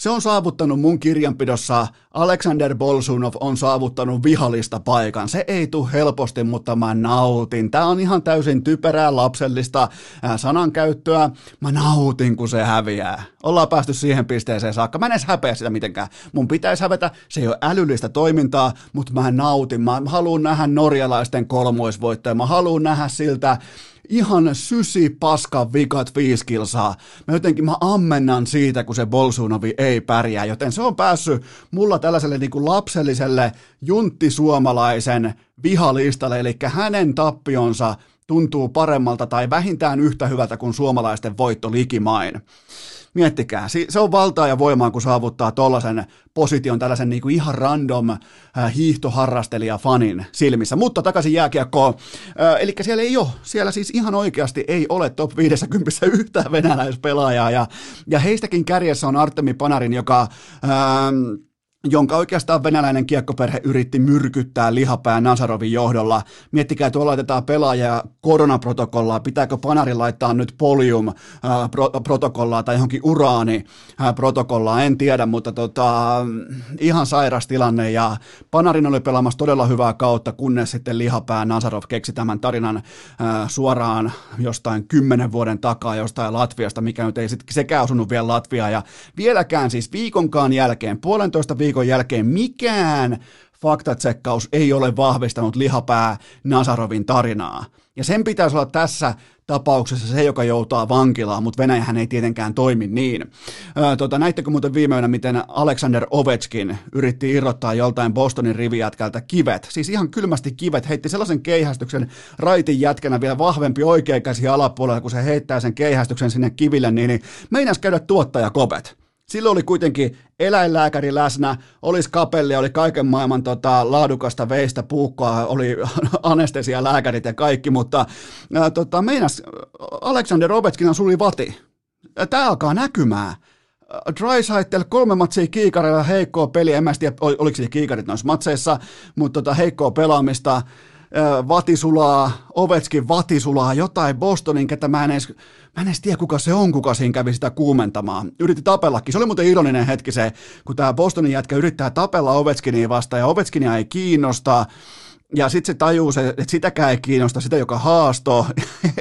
se on saavuttanut mun kirjanpidossa, Alexander Bolsunov on saavuttanut vihalista paikan. Se ei tule helposti, mutta mä nautin. Tää on ihan täysin typerää lapsellista sanankäyttöä. Mä nautin, kun se häviää. Ollaan päästy siihen pisteeseen saakka. Mä en edes häpeä sitä mitenkään. Mun pitäisi hävetä, se ei ole älyllistä toimintaa, mutta mä nautin. Mä haluan nähdä norjalaisten kolmoisvoittoja. Mä haluan nähdä siltä ihan sysi paska vikat viisi kilsaa. Mä jotenkin mä ammennan siitä, kun se Bolsunovi ei pärjää, joten se on päässyt mulla tällaiselle niin kuin lapselliselle junttisuomalaisen vihalistalle, eli hänen tappionsa tuntuu paremmalta tai vähintään yhtä hyvältä kuin suomalaisten voitto likimain. Miettikää, se on valtaa ja voimaa, kun saavuttaa tollaisen position tällaisen niin kuin ihan random äh, hiihtoharrastelija-fanin silmissä. Mutta takaisin jääkiekkoon. Äh, eli siellä ei ole, siellä siis ihan oikeasti ei ole top 50 (laughs) yhtään venäläispelaajaa. Ja, ja heistäkin kärjessä on Artemi Panarin, joka... Äh, jonka oikeastaan venäläinen kiekkoperhe yritti myrkyttää lihapää Nasarovin johdolla. Miettikää, tuolla laitetaan pelaajia koronaprotokollaa, pitääkö Panari laittaa nyt polium-protokollaa tai johonkin uraani-protokollaa, en tiedä, mutta tota, ihan sairas tilanne. Ja Panarin oli pelaamassa todella hyvää kautta, kunnes sitten lihapää Nasarov keksi tämän tarinan suoraan jostain kymmenen vuoden takaa jostain Latviasta, mikä nyt ei sekään osunut vielä Latviaa ja vieläkään siis viikonkaan jälkeen, puolentoista viikon jälkeen mikään faktatsekkaus ei ole vahvistanut lihapää Nasarovin tarinaa. Ja sen pitäisi olla tässä tapauksessa se, joka joutaa vankilaan, mutta Venäjähän ei tietenkään toimi niin. Ää, tota, näittekö muuten viimeinen, miten Alexander Ovechkin yritti irrottaa joltain Bostonin rivijätkältä kivet, siis ihan kylmästi kivet, heitti sellaisen keihästyksen raitin jätkänä vielä vahvempi oikeakäsi alapuolella, kun se heittää sen keihästyksen sinne kiville, niin, niin meinas käydä tuottajakopet. Silloin oli kuitenkin eläinlääkäri läsnä, oli skapelli, oli kaiken maailman tota, laadukasta veistä puukkoa, oli (laughs) anestesialääkärit ja kaikki, mutta ää, tota, meinas Alexander Ovechkin suli vati. Tämä alkaa näkymään. Drysaitel kolme matsia kiikarilla, heikkoa peliä, en mä tiedä oliko se kiikarit noissa matseissa, mutta tota, heikkoa pelaamista, vatisulaa, Ovetskin vatisulaa, jotain Bostonin, ketä mä en edes Mä en edes tiedä, kuka se on, kuka siinä kävi sitä kuumentamaan. Yritti tapellakin. Se oli muuten ironinen hetki se, kun tämä Bostonin jätkä yrittää tapella Ovechkinia vastaan, ja Ovechkinia ei kiinnosta. Ja sitten se tajuu, se, että sitäkään ei kiinnosta, sitä joka haasto.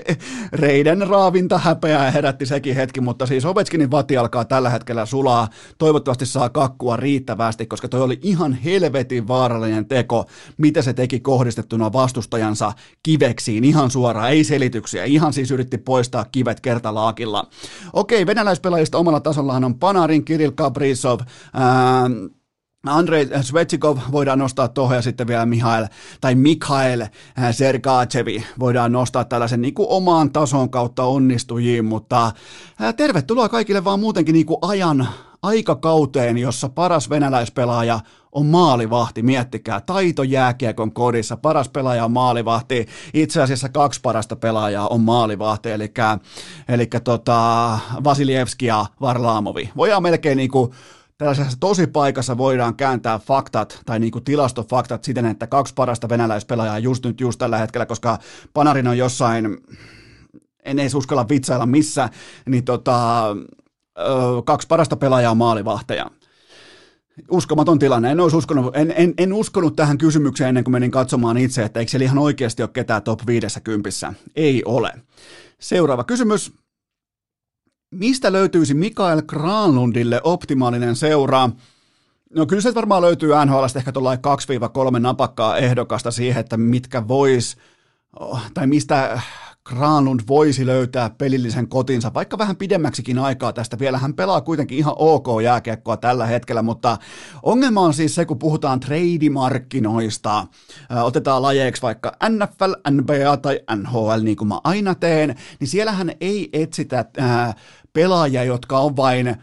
(laughs) Reiden raavinta häpeää herätti sekin hetki, mutta siis Ovechkinin vati alkaa tällä hetkellä sulaa. Toivottavasti saa kakkua riittävästi, koska toi oli ihan helvetin vaarallinen teko, mitä se teki kohdistettuna vastustajansa kiveksiin. Ihan suoraan, ei selityksiä. Ihan siis yritti poistaa kivet kertalaakilla. Okei, venäläispelaajista omalla tasollaan on Panarin, Kirill Kaprizov, ää, Andrei Svetsikov voidaan nostaa tuohon ja sitten vielä Mihail tai Mikhail äh, Sergachevi voidaan nostaa tällaisen niin kuin omaan tason kautta onnistujiin, mutta äh, tervetuloa kaikille vaan muutenkin niin kuin ajan aikakauteen, jossa paras venäläispelaaja on maalivahti, miettikää, taito jääkiekon kodissa, paras pelaaja on maalivahti, itse asiassa kaksi parasta pelaajaa on maalivahti, eli, eli tota, Vasilievski ja Varlaamovi. Voidaan melkein niin kuin tällaisessa paikassa voidaan kääntää faktat tai niin kuin tilastofaktat siten, että kaksi parasta venäläispelaajaa just nyt just tällä hetkellä, koska Panarin on jossain, en edes uskalla vitsailla missä, niin tota, kaksi parasta pelaajaa on maalivahteja. Uskomaton tilanne. En, olisi uskonut, en, en, en uskonut tähän kysymykseen ennen kuin menin katsomaan itse, että eikö siellä ihan oikeasti ole ketään top 50. Ei ole. Seuraava kysymys. Mistä löytyisi Mikael Granlundille optimaalinen seura? No kyllä se varmaan löytyy NHL ehkä tuollain 2-3 napakkaa ehdokasta siihen, että mitkä vois, oh, tai mistä Granlund voisi löytää pelillisen kotinsa, vaikka vähän pidemmäksikin aikaa tästä. Vielä hän pelaa kuitenkin ihan ok jääkiekkoa tällä hetkellä, mutta ongelma on siis se, kun puhutaan treidimarkkinoista. Otetaan lajeeksi vaikka NFL, NBA tai NHL, niin kuin mä aina teen, niin siellähän ei etsitä pelaajia, jotka on vain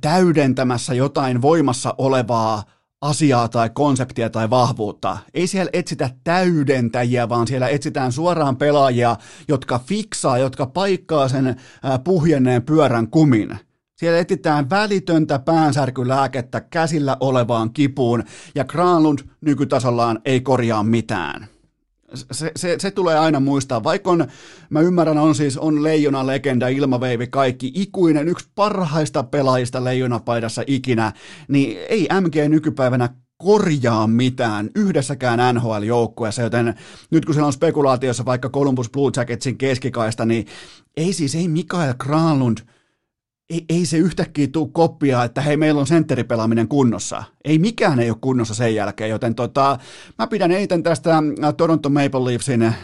täydentämässä jotain voimassa olevaa asiaa tai konseptia tai vahvuutta. Ei siellä etsitä täydentäjiä, vaan siellä etsitään suoraan pelaajia, jotka fiksaa, jotka paikkaa sen puhjenneen pyörän kumin. Siellä etsitään välitöntä päänsärkylääkettä käsillä olevaan kipuun, ja Granlund nykytasollaan ei korjaa mitään se, se, se, tulee aina muistaa, vaikka on, mä ymmärrän, on siis on leijona legenda, ilmaveivi, kaikki, ikuinen, yksi parhaista pelaajista leijonapaidassa ikinä, niin ei MG nykypäivänä korjaa mitään yhdessäkään NHL-joukkueessa, joten nyt kun siellä on spekulaatiossa vaikka Columbus Blue Jacketsin keskikaista, niin ei siis, ei Mikael Granlund – ei, ei se yhtäkkiä tule koppia, että hei, meillä on sentteripelaaminen kunnossa. Ei mikään ei ole kunnossa sen jälkeen, joten tota, mä pidän eiten tästä äh, Toronto Maple Leafsin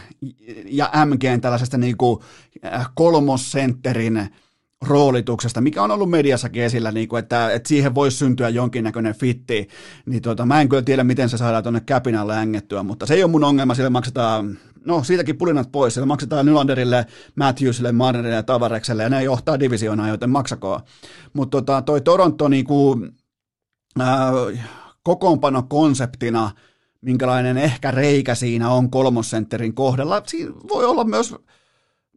ja MGn tällaisesta niin kuin äh, kolmosentterin roolituksesta, mikä on ollut mediassakin esillä, niin kuin, että, että siihen voisi syntyä jonkinnäköinen fitti, niin tota, mä en kyllä tiedä, miten se saadaan tuonne käpinalle ängettyä, mutta se ei ole mun ongelma, sille maksetaan no siitäkin pulinat pois, siellä maksetaan Nylanderille, Matthewsille, Marnerille ja Tavarekselle, ja ne johtaa divisioonaa, joten maksakoon. Mutta tota, toi Toronto niinku, kokoonpano konseptina, minkälainen ehkä reikä siinä on kolmosentterin kohdalla, siinä voi olla myös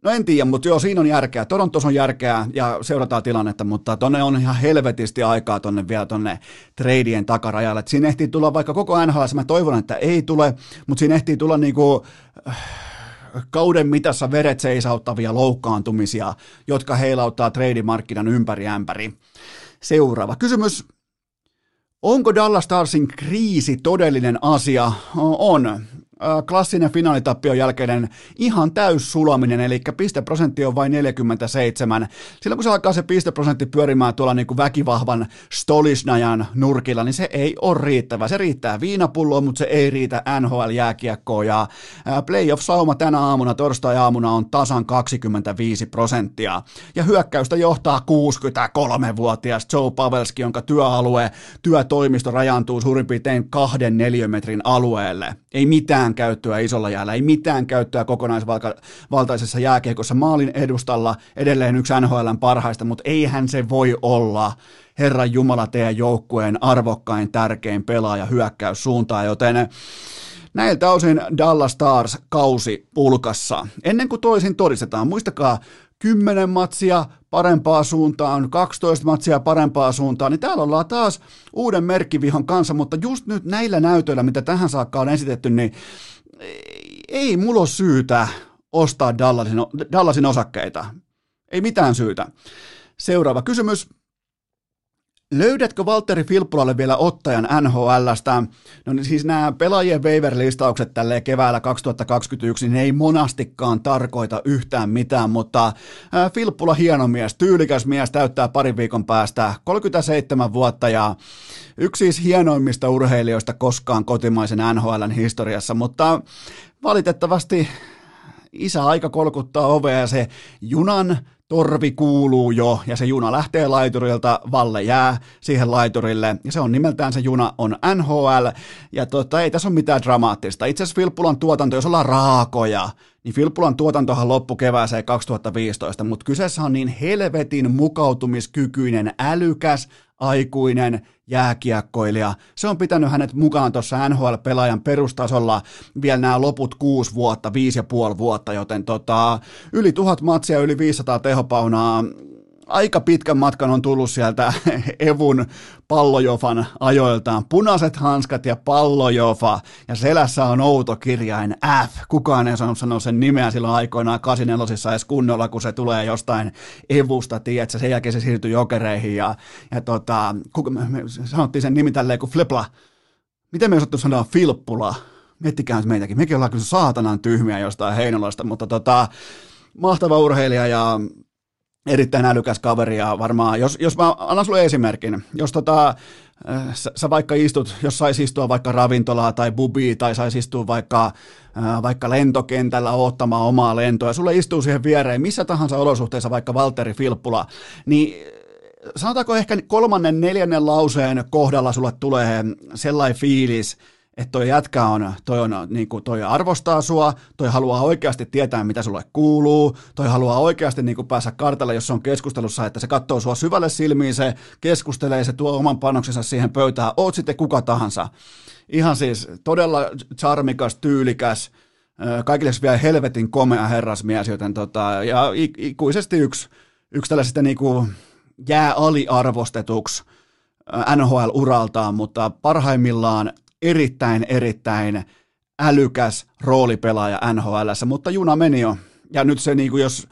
No en tiedä, mutta joo, siinä on järkeä. Torontos on järkeä ja seurataan tilannetta, mutta tonne on ihan helvetisti aikaa tonne vielä tonne treidien takarajalle. Et siinä ehtii tulla vaikka koko NHL, mä toivon, että ei tule, mutta siinä ehtii tulla niinku, äh, kauden mitassa veret seisauttavia loukkaantumisia, jotka heilauttaa treidimarkkinan ympäri ämpäri. Seuraava kysymys. Onko Dallas Starsin kriisi todellinen asia? On. Klassinen finaalitappion jälkeinen ihan täys sulaminen, eli pisteprosentti on vain 47. Silloin kun se alkaa se pisteprosentti pyörimään tuolla niin kuin väkivahvan stolisnajan nurkilla, niin se ei ole riittävä. Se riittää viinapulloa, mutta se ei riitä NHL-jääkiekkoon. Ja playoff-sauma tänä aamuna, torstai-aamuna on tasan 25 prosenttia. Ja hyökkäystä johtaa 63-vuotias Joe Pavelski, jonka työalue, työtoimisto rajantuu suurin piirtein kahden neliömetrin alueelle. Ei mitään käyttöä isolla jäällä, ei mitään käyttöä kokonaisvaltaisessa jääkiekossa. Maalin edustalla edelleen yksi NHLn parhaista, mutta eihän se voi olla Herran Jumala teidän joukkueen arvokkain tärkein pelaaja hyökkäyssuuntaan, joten Näiltä osin Dallas Stars kausi pulkassa. Ennen kuin toisin todistetaan, muistakaa 10 matsia parempaa suuntaan, 12 matsia parempaa suuntaan, niin täällä ollaan taas uuden merkkivihon kanssa, mutta just nyt näillä näytöillä, mitä tähän saakka on esitetty, niin ei mulla ole syytä ostaa Dallasin, Dallasin osakkeita. Ei mitään syytä. Seuraava kysymys. Löydätkö Valtteri Filppulalle vielä ottajan NHLstä? No niin siis nämä pelaajien waiver-listaukset tälle keväällä 2021, niin ei monastikaan tarkoita yhtään mitään, mutta Filppula hieno mies, tyylikäs mies, täyttää parin viikon päästä 37 vuotta ja yksi siis hienoimmista urheilijoista koskaan kotimaisen NHLn historiassa, mutta valitettavasti isä aika kolkuttaa ovea ja se junan torvi kuuluu jo ja se juna lähtee laiturilta, Valle jää siihen laiturille ja se on nimeltään se juna on NHL ja tota, ei tässä ole mitään dramaattista. Itse asiassa Filppulan tuotanto, jos ollaan raakoja, niin Filppulan tuotantohan loppu kevääseen 2015, mutta kyseessä on niin helvetin mukautumiskykyinen, älykäs, aikuinen jääkiekkoilija. Se on pitänyt hänet mukaan tuossa NHL-pelaajan perustasolla vielä nämä loput kuusi vuotta, viisi ja puoli vuotta, joten tota, yli tuhat matsia, yli 500 tehopaunaa, aika pitkän matkan on tullut sieltä (laughs) Evun pallojofan ajoiltaan. Punaiset hanskat ja pallojofa, ja selässä on outo kirjain F. Kukaan ei saanut sanoa sen nimeä silloin aikoinaan 84 edes kunnolla, kun se tulee jostain Evusta, tiedätkö, sen jälkeen se siirtyi jokereihin, ja, ja tota, kuka, me, me sanottiin sen nimi tälleen kuin Flipla. Miten me osattu sanoa Filppula? Miettikää meitäkin. Mekin ollaan kyllä saatanan tyhmiä jostain Heinolasta, mutta tota, mahtava urheilija ja erittäin älykäs kaveri ja varmaan, jos, jos mä annan sulle esimerkin, jos tota, äh, sä, sä vaikka istut, jos saisi istua vaikka ravintolaa tai bubi tai saisi istua vaikka, äh, vaikka lentokentällä ottamaan omaa lentoa ja sulle istuu siihen viereen missä tahansa olosuhteissa vaikka Valtteri Filppula, niin sanotaanko ehkä kolmannen, neljännen lauseen kohdalla sulle tulee sellainen fiilis, että toi jätkä on, toi, on, niin kuin, toi arvostaa sua, toi haluaa oikeasti tietää, mitä sulle kuuluu, toi haluaa oikeasti niin kuin päästä kartalle, jos se on keskustelussa, että se katsoo sua syvälle silmiin, se keskustelee, se tuo oman panoksensa siihen pöytään, oot sitten kuka tahansa. Ihan siis todella charmikas, tyylikäs, kaikille vielä helvetin komea herrasmies, joten tota, ja ikuisesti yksi, yksi tällaisista niin kuin jää aliarvostetuksi NHL-uraltaan, mutta parhaimmillaan erittäin, erittäin älykäs roolipelaaja NHL, mutta juna meni jo. Ja nyt se, niin kuin jos,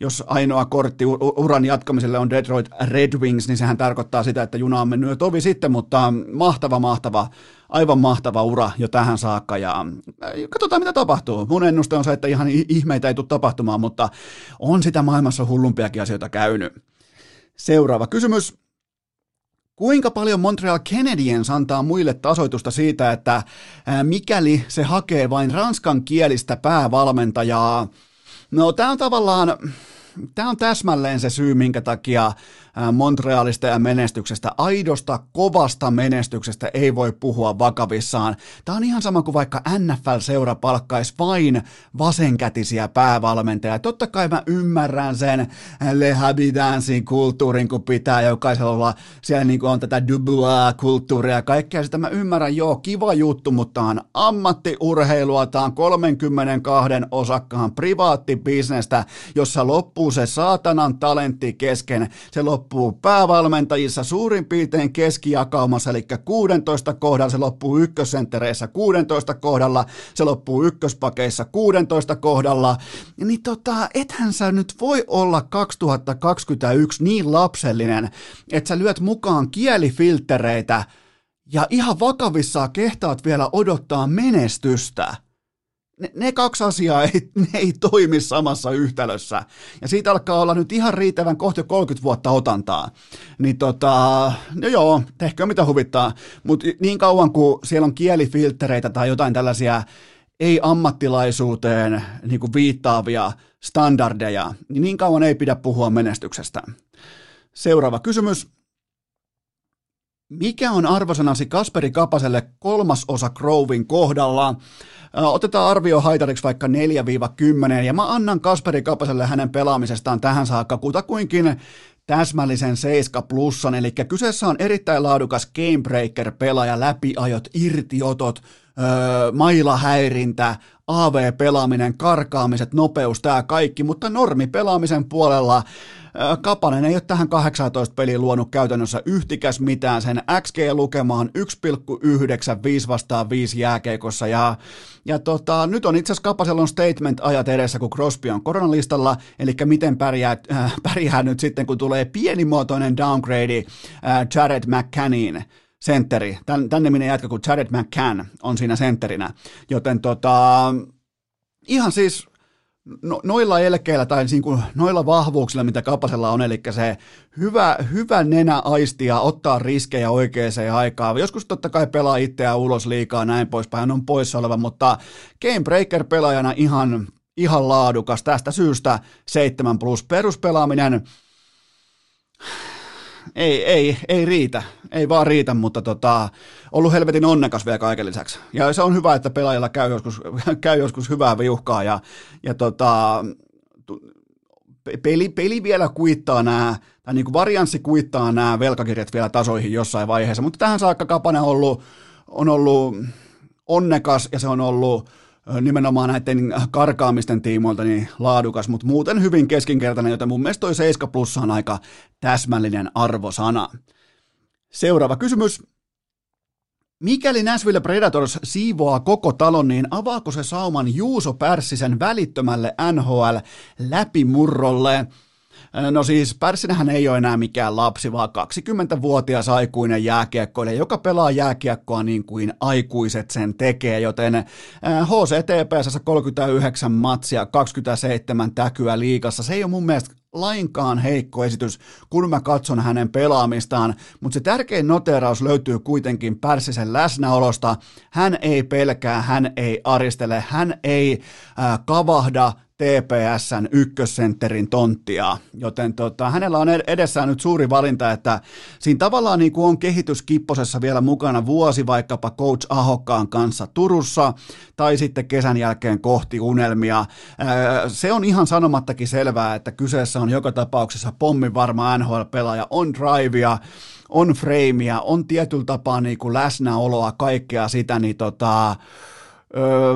jos ainoa kortti uran jatkamiselle on Detroit Red Wings, niin sehän tarkoittaa sitä, että juna on mennyt jo tovi sitten, mutta mahtava, mahtava, aivan mahtava ura jo tähän saakka ja katsotaan mitä tapahtuu. Mun ennuste on se, että ihan ihmeitä ei tule tapahtumaan, mutta on sitä maailmassa hullumpiakin asioita käynyt. Seuraava kysymys. Kuinka paljon Montreal Canadiens antaa muille tasoitusta siitä, että mikäli se hakee vain ranskankielistä päävalmentajaa? No tämä on tavallaan, tämä on täsmälleen se syy, minkä takia Montrealista ja menestyksestä, aidosta, kovasta menestyksestä ei voi puhua vakavissaan. Tämä on ihan sama kuin vaikka NFL-seura palkkaisi vain vasenkätisiä päävalmentajia. Totta kai mä ymmärrän sen Le Habitansin kulttuurin, kun pitää jokaisella olla, siellä niin kuin on tätä Dubois-kulttuuria ja kaikkea sitä. Mä ymmärrän, joo, kiva juttu, mutta on ammattiurheilua, tämä on 32 osakkaan privaattibisnestä, jossa loppuu se saatanan talentti kesken, se loppuu loppuu päävalmentajissa suurin piirtein keskijakaumassa, eli 16 kohdalla, se loppuu ykkössenttereissä 16 kohdalla, se loppuu ykköspakeissa 16 kohdalla, niin tota, ethän sä nyt voi olla 2021 niin lapsellinen, että sä lyöt mukaan kielifiltereitä ja ihan vakavissaan kehtaat vielä odottaa menestystä. Ne, ne kaksi asiaa ei, (laughs) ne ei toimi samassa yhtälössä. Ja siitä alkaa olla nyt ihan riittävän kohti 30 vuotta otantaa. Niin tota, no joo, tehkö mitä huvittaa. Mutta niin kauan kuin siellä on kielifilttereitä tai jotain tällaisia ei-ammattilaisuuteen niin kuin viittaavia standardeja, niin niin kauan ei pidä puhua menestyksestä. Seuraava kysymys. Mikä on arvosanasi Kasperi Kapaselle kolmasosa Grovin kohdalla? Otetaan arvio haitariksi vaikka 4-10, ja mä annan Kasperi Kapaselle hänen pelaamisestaan tähän saakka kutakuinkin täsmällisen 7 plussan, eli kyseessä on erittäin laadukas gamebreaker-pelaaja, läpiajot, irtiotot, öö, mailahäirintä, AV-pelaaminen, karkaamiset, nopeus, tämä kaikki, mutta normipelaamisen puolella Kapanen ei ole tähän 18 peliin luonut käytännössä yhtikäs mitään. Sen XG-lukema on 1,9 5 vastaan 5 jääkeikossa. Ja, ja tota, nyt on itse asiassa Kapasella on statement-ajat edessä, kun Crosby on koronalistalla, eli miten pärjää, äh, pärjää nyt sitten, kun tulee pienimuotoinen downgrade äh, Jared McCannin sentteri. Tän, tän niminen jätkä kuin Jared McCann on siinä sentterinä. Joten tota, ihan siis no, noilla elkeillä tai niin kuin, noilla vahvuuksilla, mitä Kapasella on, eli se hyvä, hyvä nenä aistia, ottaa riskejä oikeaan aikaan. Joskus totta kai pelaa itseään ulos liikaa näin poispäin, hän on poissa oleva, mutta Gamebreaker pelaajana ihan, ihan laadukas. Tästä syystä 7 plus peruspelaaminen ei, ei, ei riitä, ei vaan riitä, mutta tota, ollut helvetin onnekas vielä kaiken lisäksi. Ja se on hyvä, että pelaajalla käy joskus, (laughs) käy joskus hyvää viuhkaa ja, ja tota, peli, peli vielä kuittaa nämä, tai niin kuin varianssi kuittaa nämä velkakirjat vielä tasoihin jossain vaiheessa, mutta tähän saakka Kapanen on ollut, on ollut onnekas ja se on ollut nimenomaan näiden karkaamisten tiimoilta niin laadukas, mutta muuten hyvin keskinkertainen, joten mun mielestä toi 7 plussa on aika täsmällinen arvosana. Seuraava kysymys. Mikäli Nashville Predators siivoaa koko talon, niin avaako se sauman Juuso Pärssisen välittömälle NHL läpimurrolle? No siis Pärssinähän ei ole enää mikään lapsi, vaan 20-vuotias aikuinen jääkiekkoilija, joka pelaa jääkiekkoa niin kuin aikuiset sen tekee, joten HCTPS 39 matsia, 27 täkyä liikassa, se ei ole mun mielestä lainkaan heikko esitys, kun mä katson hänen pelaamistaan, mutta se tärkein noteraus löytyy kuitenkin Pärssisen läsnäolosta. Hän ei pelkää, hän ei aristele, hän ei äh, kavahda TPSn ykkössentterin tonttia, joten tota, hänellä on edessään nyt suuri valinta, että siinä tavallaan niin kuin on kehityskipposessa vielä mukana vuosi vaikkapa Coach Ahokkaan kanssa Turussa tai sitten kesän jälkeen kohti unelmia. Se on ihan sanomattakin selvää, että kyseessä on joka tapauksessa pommin varma NHL-pelaaja, on drivea, on freimiä, on tietyllä tapaa niin kuin läsnäoloa, kaikkea sitä, niin tota,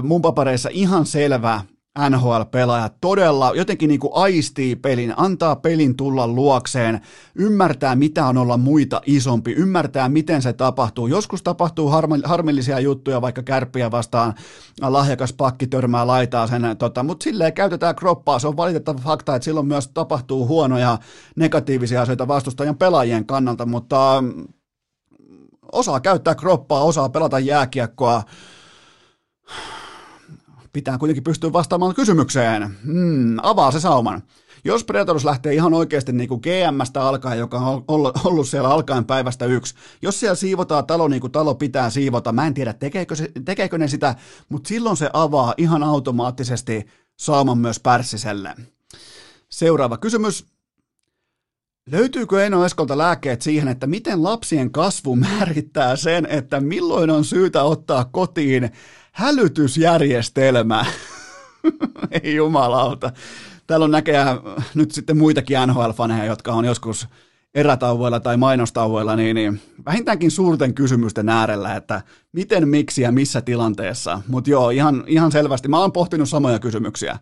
mun papereissa ihan selvä NHL-pelaaja todella jotenkin niin kuin aistii pelin, antaa pelin tulla luokseen, ymmärtää mitä on olla muita isompi, ymmärtää miten se tapahtuu. Joskus tapahtuu harmillisia juttuja, vaikka kärppiä vastaan lahjakas pakki törmää laitaa sen, tota, mutta silleen käytetään kroppaa. Se on valitettava fakta, että silloin myös tapahtuu huonoja negatiivisia asioita vastustajan pelaajien kannalta, mutta osaa käyttää kroppaa, osaa pelata jääkiekkoa pitää kuitenkin pystyä vastaamaan kysymykseen. Hmm, avaa se sauman. Jos Predators lähtee ihan oikeasti niin kuin GMstä alkaen, joka on ollut siellä alkaen päivästä yksi, jos siellä siivotaan talo niin kuin talo pitää siivota, mä en tiedä tekeekö, se, tekeekö ne sitä, mutta silloin se avaa ihan automaattisesti sauman myös Pärssiselle. Seuraava kysymys. Löytyykö Eno Eskolta lääkkeet siihen, että miten lapsien kasvu määrittää sen, että milloin on syytä ottaa kotiin hälytysjärjestelmä. (laughs) Ei jumalauta. Täällä on näkeä nyt sitten muitakin NHL-faneja, jotka on joskus erätauvoilla tai mainostauvoilla, niin, niin vähintäänkin suurten kysymysten äärellä, että miten, miksi ja missä tilanteessa. Mutta joo, ihan, ihan selvästi. Mä oon pohtinut samoja kysymyksiä.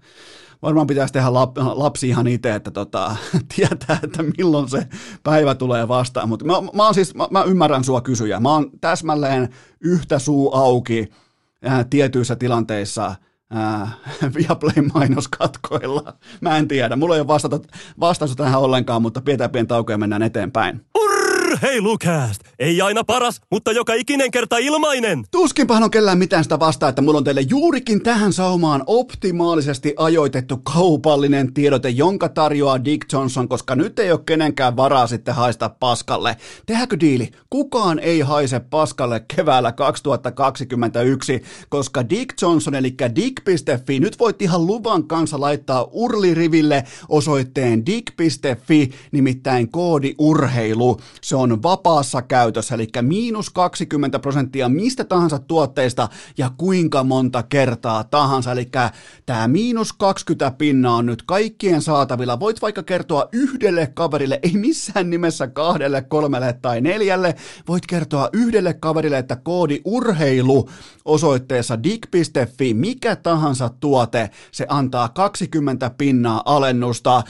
Varmaan pitäisi tehdä lap, lapsi ihan itse, että tota, (laughs) tietää, että milloin se päivä tulee vastaan. Mutta mä, mä, siis, mä, mä ymmärrän sua kysyjä. Mä oon täsmälleen yhtä suu auki äh, tietyissä tilanteissa äh, (laughs) Viaplay mainoskatkoilla. Mä en tiedä, mulla ei ole vastata, vastausta tähän ollenkaan, mutta pidetään pieni tauko ja mennään eteenpäin. Urheilukääst! Ei aina paras, mutta joka ikinen kerta ilmainen. Tuskinpahan on kellään mitään sitä vastaa, että mulla on teille juurikin tähän saumaan optimaalisesti ajoitettu kaupallinen tiedote, jonka tarjoaa Dick Johnson, koska nyt ei ole kenenkään varaa sitten haista paskalle. Tehäkö diili? Kukaan ei haise paskalle keväällä 2021, koska Dick Johnson, eli dick.fi, nyt voit ihan luvan kanssa laittaa urliriville osoitteen dick.fi, nimittäin koodi urheilu. Se on vapaassa käytössä, eli miinus 20 prosenttia mistä tahansa tuotteista ja kuinka monta kertaa tahansa. Eli tämä miinus 20 pinnaa on nyt kaikkien saatavilla. Voit vaikka kertoa yhdelle kaverille, ei missään nimessä kahdelle, kolmelle tai neljälle. Voit kertoa yhdelle kaverille, että koodi urheilu osoitteessa dig.fi, mikä tahansa tuote, se antaa 20 pinnaa alennusta.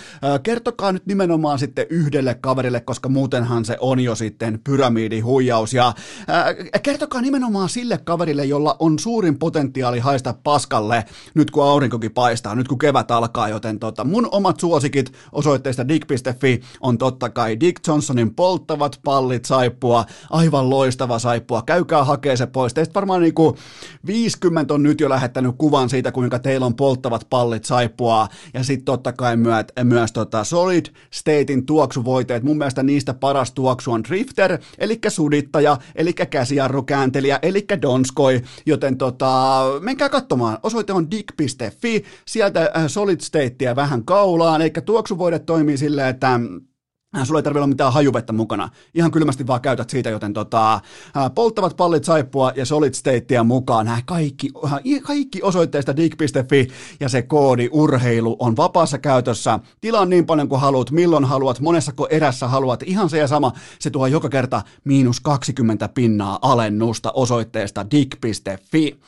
Kertokaa nyt nimenomaan sitten yhdelle kaverille, koska muutenhan se on jo sitten pyramidihuijaus. Ja kertokaa nimenomaan sille kaverille, jolla on suurin potentiaali haista paskalle nyt kun aurinkokin paistaa, nyt kun kevät alkaa, joten tota, mun omat suosikit osoitteesta dig.fi on totta kai Dick Johnsonin polttavat pallit saippua, aivan loistava saippua, käykää hakee se pois. Teistä varmaan niinku 50 on nyt jo lähettänyt kuvan siitä, kuinka teillä on polttavat pallit saippua, ja sitten totta kai myös, myös tota Solid Statein tuoksuvoiteet, mun mielestä niistä paras tuoksu on Drifter, eli sudittaja, eli käsijarrukääntelijä, eli Donskoi, joten tota, menkää katsomaan, osoite on dig.fi, sieltä äh, Solid Statea vähän kaulaan, eli tuoksuvoidet toimii silleen, että Äh, sulla ei tarvitse olla mitään hajuvettä mukana. Ihan kylmästi vaan käytät siitä, joten tota, äh, polttavat pallit saippua ja solid statea mukaan. Nämä kaikki, äh, kaikki osoitteista dig.fi ja se koodi urheilu on vapaassa käytössä. Tilaa niin paljon kuin haluat, milloin haluat, monessako erässä haluat. Ihan se ja sama. Se tuo joka kerta miinus 20 pinnaa alennusta osoitteesta dig.fi.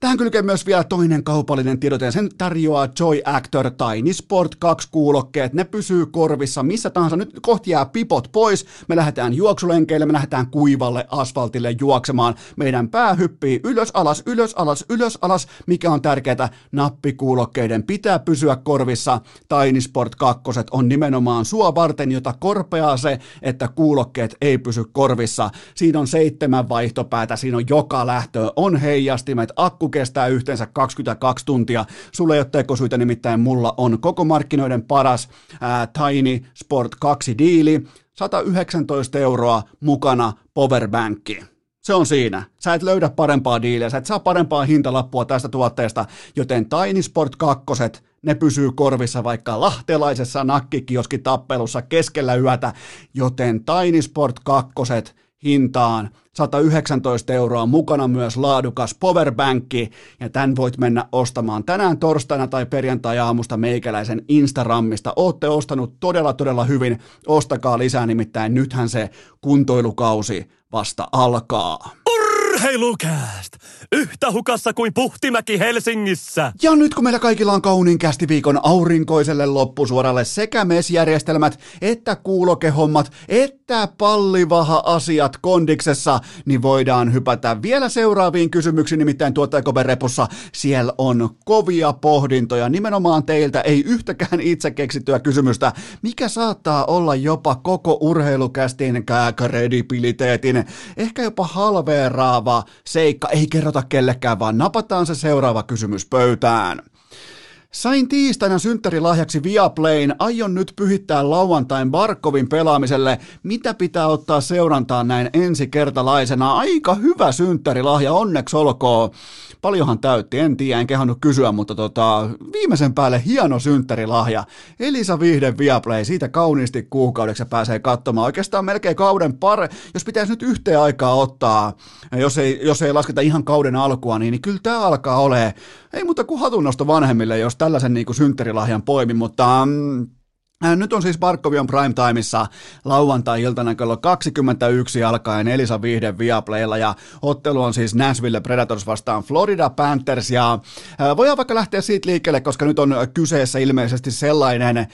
Tähän kylkee myös vielä toinen kaupallinen tiedote ja sen tarjoaa Joy Actor Tiny Sport 2 kuulokkeet. Ne pysyy korvissa missä tahansa. Nyt kohti jää pipot pois. Me lähdetään juoksulenkeille, me lähdetään kuivalle asfaltille juoksemaan. Meidän pää hyppii ylös alas, ylös alas, ylös alas. Mikä on tärkeää, nappikuulokkeiden pitää pysyä korvissa. Tiny Sport 2 on nimenomaan sua varten, jota korpeaa se, että kuulokkeet ei pysy korvissa. Siinä on seitsemän vaihtopäätä, siinä on joka lähtö, on heijastimet, akku kestää yhteensä 22 tuntia. Sulle ei ole tekosyitä, nimittäin mulla on koko markkinoiden paras ää, Tiny Sport 2 diili, 119 euroa mukana powerbankki. Se on siinä. Sä et löydä parempaa diiliä, sä et saa parempaa hintalappua tästä tuotteesta, joten Tiny Sport 2, ne pysyy korvissa vaikka lahtelaisessa nakkikioskitappelussa keskellä yötä, joten Tiny Sport 2 hintaan 119 euroa, mukana myös laadukas powerbankki, ja tämän voit mennä ostamaan tänään torstaina tai perjantai-aamusta meikäläisen Instagramista. Ootte ostanut todella todella hyvin, ostakaa lisää, nimittäin nythän se kuntoilukausi vasta alkaa. Urheilukääst! Yhtä hukassa kuin Puhtimäki Helsingissä! Ja nyt kun meillä kaikilla on kauniin viikon aurinkoiselle loppusuoralle sekä mesjärjestelmät, että kuulokehommat, että pallivaha-asiat kondiksessa, niin voidaan hypätä vielä seuraaviin kysymyksiin, nimittäin tuottajakoverepussa siellä on kovia pohdintoja, nimenomaan teiltä ei yhtäkään itse keksittyä kysymystä, mikä saattaa olla jopa koko urheilukästin kredibiliteetin, ehkä jopa halveeraava seikka, ei kerrota kellekään, vaan napataan se seuraava kysymys pöytään. Sain tiistaina synttärilahjaksi Viaplayn, aion nyt pyhittää lauantain Barkovin pelaamiselle. Mitä pitää ottaa seurantaan näin ensikertalaisena? Aika hyvä synttärilahja, onneksi olkoon. Paljonhan täytti, en tiedä, en kehannut kysyä, mutta tota, viimeisen päälle hieno synttärilahja. Elisa Vihden Viaplay, siitä kauniisti kuukaudeksi pääsee katsomaan. Oikeastaan melkein kauden pare, jos pitäisi nyt yhteen aikaa ottaa, jos ei, jos ei lasketa ihan kauden alkua, niin, niin kyllä tämä alkaa olemaan, ei muuta kuin hatunnosto vanhemmille, jos tällaisen niin kuin synttärilahjan poimi, mutta... Mm, nyt on siis Barkovion Primetimeissa lauantai-iltana kello 21 alkaen Elisa Vihden Viaplaylla ja ottelu on siis Nashville Predators vastaan Florida Panthers. Ja äh, voidaan vaikka lähteä siitä liikkeelle, koska nyt on kyseessä ilmeisesti sellainen äh,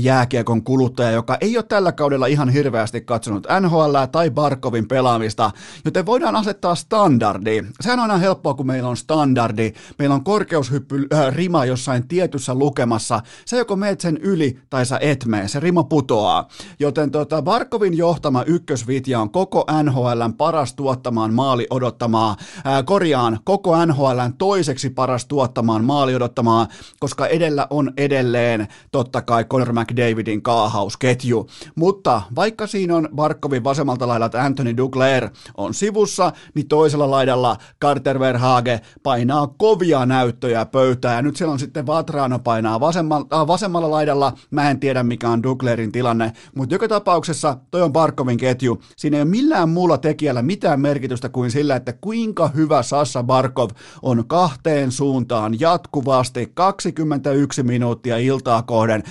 jääkiekon kuluttaja, joka ei ole tällä kaudella ihan hirveästi katsonut NHL tai Barkovin pelaamista, joten voidaan asettaa standardi. Sehän on aina helppoa, kun meillä on standardi, meillä on korkeushyppy äh, rima jossain tietyssä lukemassa, sä joko meet sen yli tai sä et mene, se rima putoaa. Joten tota, Barkovin johtama ykkösvitja on koko NHLn paras tuottamaan maali odottamaa, ää, korjaan koko NHLn toiseksi paras tuottamaan maali odottamaa, koska edellä on edelleen totta kai Conor McDavidin kaahausketju. Mutta vaikka siinä on Barkovin vasemmalta laidalta Anthony Duglair on sivussa, niin toisella laidalla Carter Verhage painaa kovia näyttöjä pöytään. Ja nyt siellä on sitten Vatrano painaa vasemmalla, äh, vasemmalla laidalla. Mä en tiedä mikä on Duglairin tilanne, mutta joka tapauksessa toi on Barkovin ketju. Siinä ei ole millään muulla tekijällä mitään merkitystä kuin sillä, että kuinka hyvä Sassa Barkov on kahteen suuntaan jatkuvasti 21 minuuttia iltaa kohden.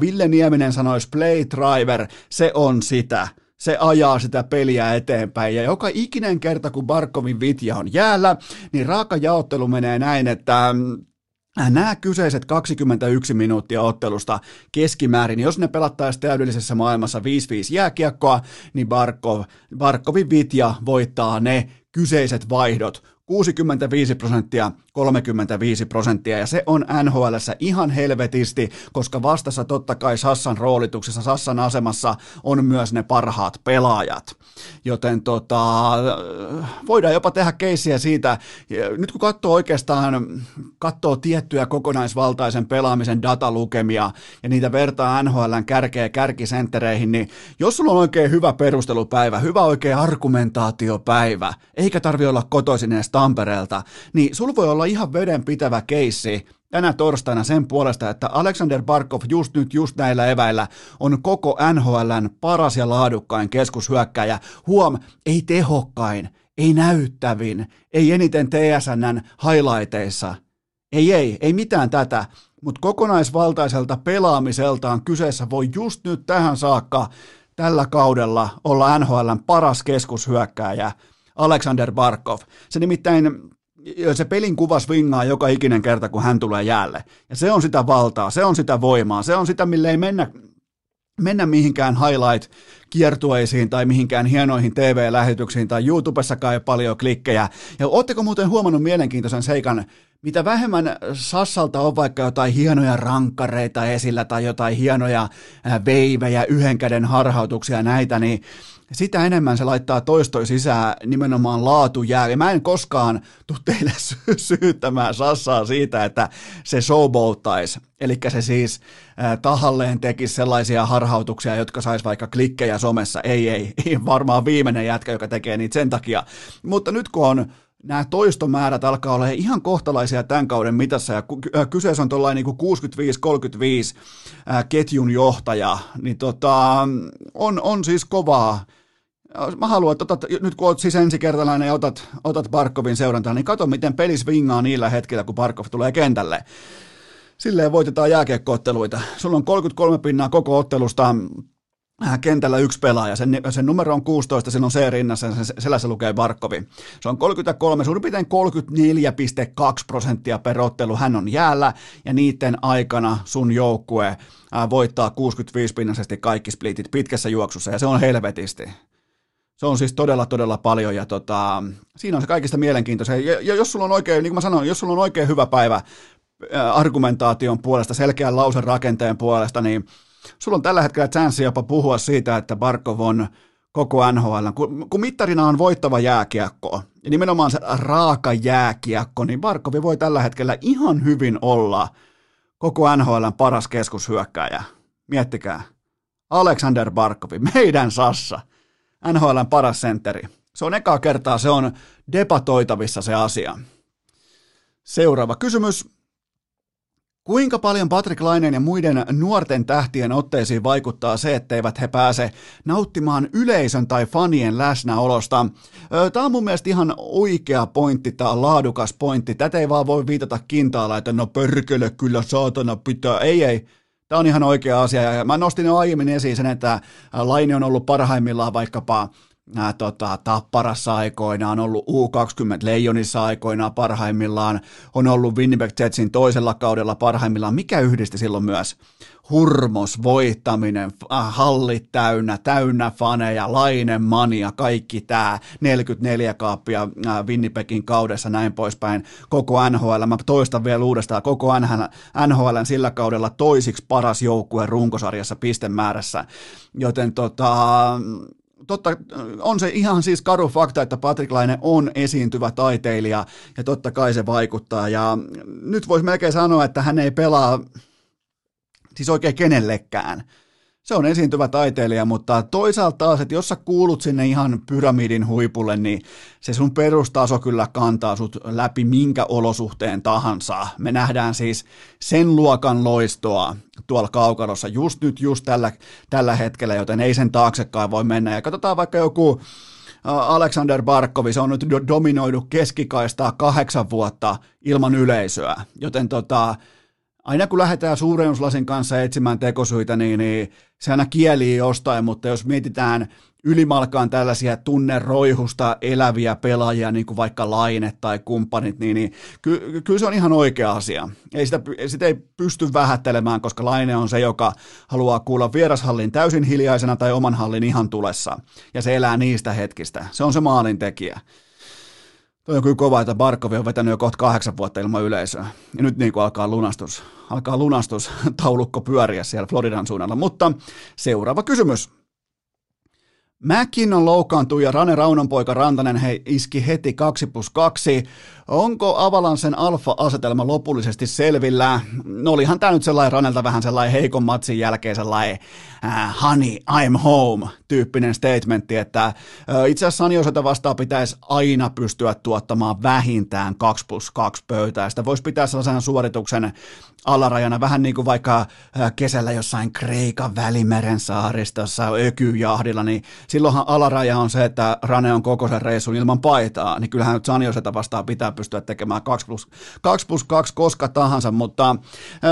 Ville Nieminen sanoisi play driver, se on sitä se ajaa sitä peliä eteenpäin. Ja joka ikinen kerta, kun Barkovin vitja on jäällä, niin raaka jaottelu menee näin, että Nämä kyseiset 21 minuuttia ottelusta keskimäärin, jos ne pelattaisiin täydellisessä maailmassa 5-5 jääkiekkoa, niin Barkov, Barkovin vitja voittaa ne kyseiset vaihdot 65 prosenttia 35 prosenttia, ja se on nhl ihan helvetisti, koska vastassa totta kai Sassan roolituksessa, Sassan asemassa on myös ne parhaat pelaajat. Joten tota, voidaan jopa tehdä keissiä siitä, nyt kun katsoo oikeastaan, katsoo tiettyjä kokonaisvaltaisen pelaamisen datalukemia ja niitä vertaa NHLn kärkeä kärkisenttereihin, niin jos sulla on oikein hyvä perustelupäivä, hyvä oikein argumentaatiopäivä, eikä tarvi olla kotoisin edes Tampereelta, niin sulla voi olla ihan vedenpitävä keissi tänä torstaina sen puolesta, että Alexander Barkov just nyt, just näillä eväillä on koko NHLn paras ja laadukkain keskushyökkäjä. Huom, ei tehokkain, ei näyttävin, ei eniten TSNn highlighteissa. Ei, ei, ei mitään tätä, mutta kokonaisvaltaiselta pelaamiseltaan kyseessä voi just nyt tähän saakka tällä kaudella olla NHLn paras keskushyökkääjä, Alexander Barkov. Se nimittäin se pelin kuva swingaa joka ikinen kerta, kun hän tulee jäälle. Ja se on sitä valtaa, se on sitä voimaa, se on sitä, mille ei mennä, mennä mihinkään highlight-kiertueisiin tai mihinkään hienoihin TV-lähetyksiin tai YouTubessakaan ei paljon klikkejä. Ja ootteko muuten huomannut mielenkiintoisen seikan, mitä vähemmän Sassalta on vaikka jotain hienoja rankkareita esillä tai jotain hienoja veivejä, yhden käden harhautuksia näitä, niin sitä enemmän se laittaa toistoi sisään nimenomaan laatujää. Ja mä en koskaan tule teille (laughs) sy- syyttämään Sassaa siitä, että se showboattaisi. Eli se siis äh, tahalleen tekisi sellaisia harhautuksia, jotka sais vaikka klikkejä somessa. Ei, ei, (laughs) ei varmaan viimeinen jätkä, joka tekee niitä sen takia. Mutta nyt kun on nämä toistomäärät alkaa olla ihan kohtalaisia tämän kauden mitassa, ja kyseessä on tuollainen niin 65-35 ketjun johtaja, niin tota, on, on siis kovaa Mä haluan, että otat, nyt kun oot siis ensikertalainen ja otat, otat Barkovin seurantaan, niin kato miten peli swingaa niillä hetkillä, kun Barkov tulee kentälle. Silleen voitetaan jääkiekkootteluita. Sulla on 33 pinnaa koko ottelusta, äh, kentällä yksi pelaaja, sen, sen numero on 16, sen on C rinnassa, sen selässä lukee Barkovi. Se on 33, suurin piirtein 34,2 prosenttia per ottelu, hän on jäällä, ja niiden aikana sun joukkue äh, voittaa 65 pinnaisesti kaikki splitit pitkässä juoksussa, ja se on helvetisti. Se on siis todella, todella paljon ja tota, siinä on se kaikista mielenkiintoista. Ja, ja jos sulla on oikein, niin kuin mä sanoin, jos sulla on oikein hyvä päivä argumentaation puolesta, selkeän lausen rakenteen puolesta, niin sulla on tällä hetkellä chanssi jopa puhua siitä, että Barkov on koko NHL. Kun, kun mittarina on voittava jääkiekko, ja nimenomaan se raaka jääkiekko, niin Barkovi voi tällä hetkellä ihan hyvin olla koko NHL paras keskushyökkäjä. Miettikää. Alexander Barkovi, meidän Sassa – NHLn paras sentteri. Se on ekaa kertaa, se on debatoitavissa se asia. Seuraava kysymys. Kuinka paljon Patrick Laineen ja muiden nuorten tähtien otteisiin vaikuttaa se, etteivät he pääse nauttimaan yleisön tai fanien läsnäolosta? Tämä on mun mielestä ihan oikea pointti, tämä laadukas pointti. Tätä ei vaan voi viitata kintaalla, että no pörkele kyllä saatana pitää. Ei, ei. Tämä on ihan oikea asia. Ja mä nostin jo aiemmin esiin sen, että Laini on ollut parhaimmillaan vaikkapa ää, tota, Tapparassa aikoinaan, on ollut U20 Leijonissa aikoinaan parhaimmillaan, on ollut Winnipeg Jetsin toisella kaudella parhaimmillaan, mikä yhdisti silloin myös hurmos, voittaminen, äh, hallit täynnä, täynnä faneja, lainen mania, kaikki tämä, 44 kaappia äh, Winnipegin kaudessa, näin poispäin, koko NHL, mä toistan vielä uudestaan, koko NHL, sillä kaudella toisiksi paras joukkue runkosarjassa pistemäärässä, joten tota, totta, on se ihan siis karu fakta, että Patrick Laine on esiintyvä taiteilija ja totta kai se vaikuttaa. Ja nyt voisi melkein sanoa, että hän ei pelaa siis oikein kenellekään. Se on esiintyvä taiteilija, mutta toisaalta taas, että jos sä kuulut sinne ihan pyramidin huipulle, niin se sun perustaso kyllä kantaa sut läpi minkä olosuhteen tahansa. Me nähdään siis sen luokan loistoa tuolla kaukalossa just nyt, just tällä, tällä hetkellä, joten ei sen taaksekaan voi mennä. Ja katsotaan vaikka joku Alexander Barkovi, se on nyt dominoidu keskikaistaa kahdeksan vuotta ilman yleisöä, joten tota, aina kun lähdetään suurennuslasin kanssa etsimään tekosyitä, niin, niin se aina kielii jostain, mutta jos mietitään ylimalkaan tällaisia tunneroihusta eläviä pelaajia, niin kuin vaikka Laine tai kumppanit, niin, niin ky, kyllä se on ihan oikea asia. Ei sitä, sitä ei pysty vähättelemään, koska Laine on se, joka haluaa kuulla vierashallin täysin hiljaisena tai oman hallin ihan tulessa, ja se elää niistä hetkistä. Se on se maalintekijä. Toi on kyllä kova, että Barkovi on vetänyt jo kohta kahdeksan vuotta ilman yleisöä. Ja nyt niin kuin alkaa lunastus, alkaa lunastus taulukko pyöriä siellä Floridan suunnalla. Mutta seuraava kysymys. McKinnon loukkaantui ja Rane Raunonpoika Rantanen he iski heti 2 plus 2. Onko Avalansen alfa-asetelma lopullisesti selvillä? No olihan tämä nyt sellainen Ranelta vähän sellainen heikon matsin jälkeen sellainen uh, honey, I'm home tyyppinen statementti, että uh, itse asiassa Sanjoseta vastaan pitäisi aina pystyä tuottamaan vähintään 2 plus 2 pöytää. Sitä voisi pitää sellaisen suorituksen alarajana, vähän niin kuin vaikka kesällä jossain Kreikan välimeren saaristossa ökyjahdilla, niin silloinhan alaraja on se, että Rane on koko sen reissun ilman paitaa, niin kyllähän nyt Sanjoseta vastaan pitää pystyä tekemään. 2 plus, 2 plus 2 koska tahansa, mutta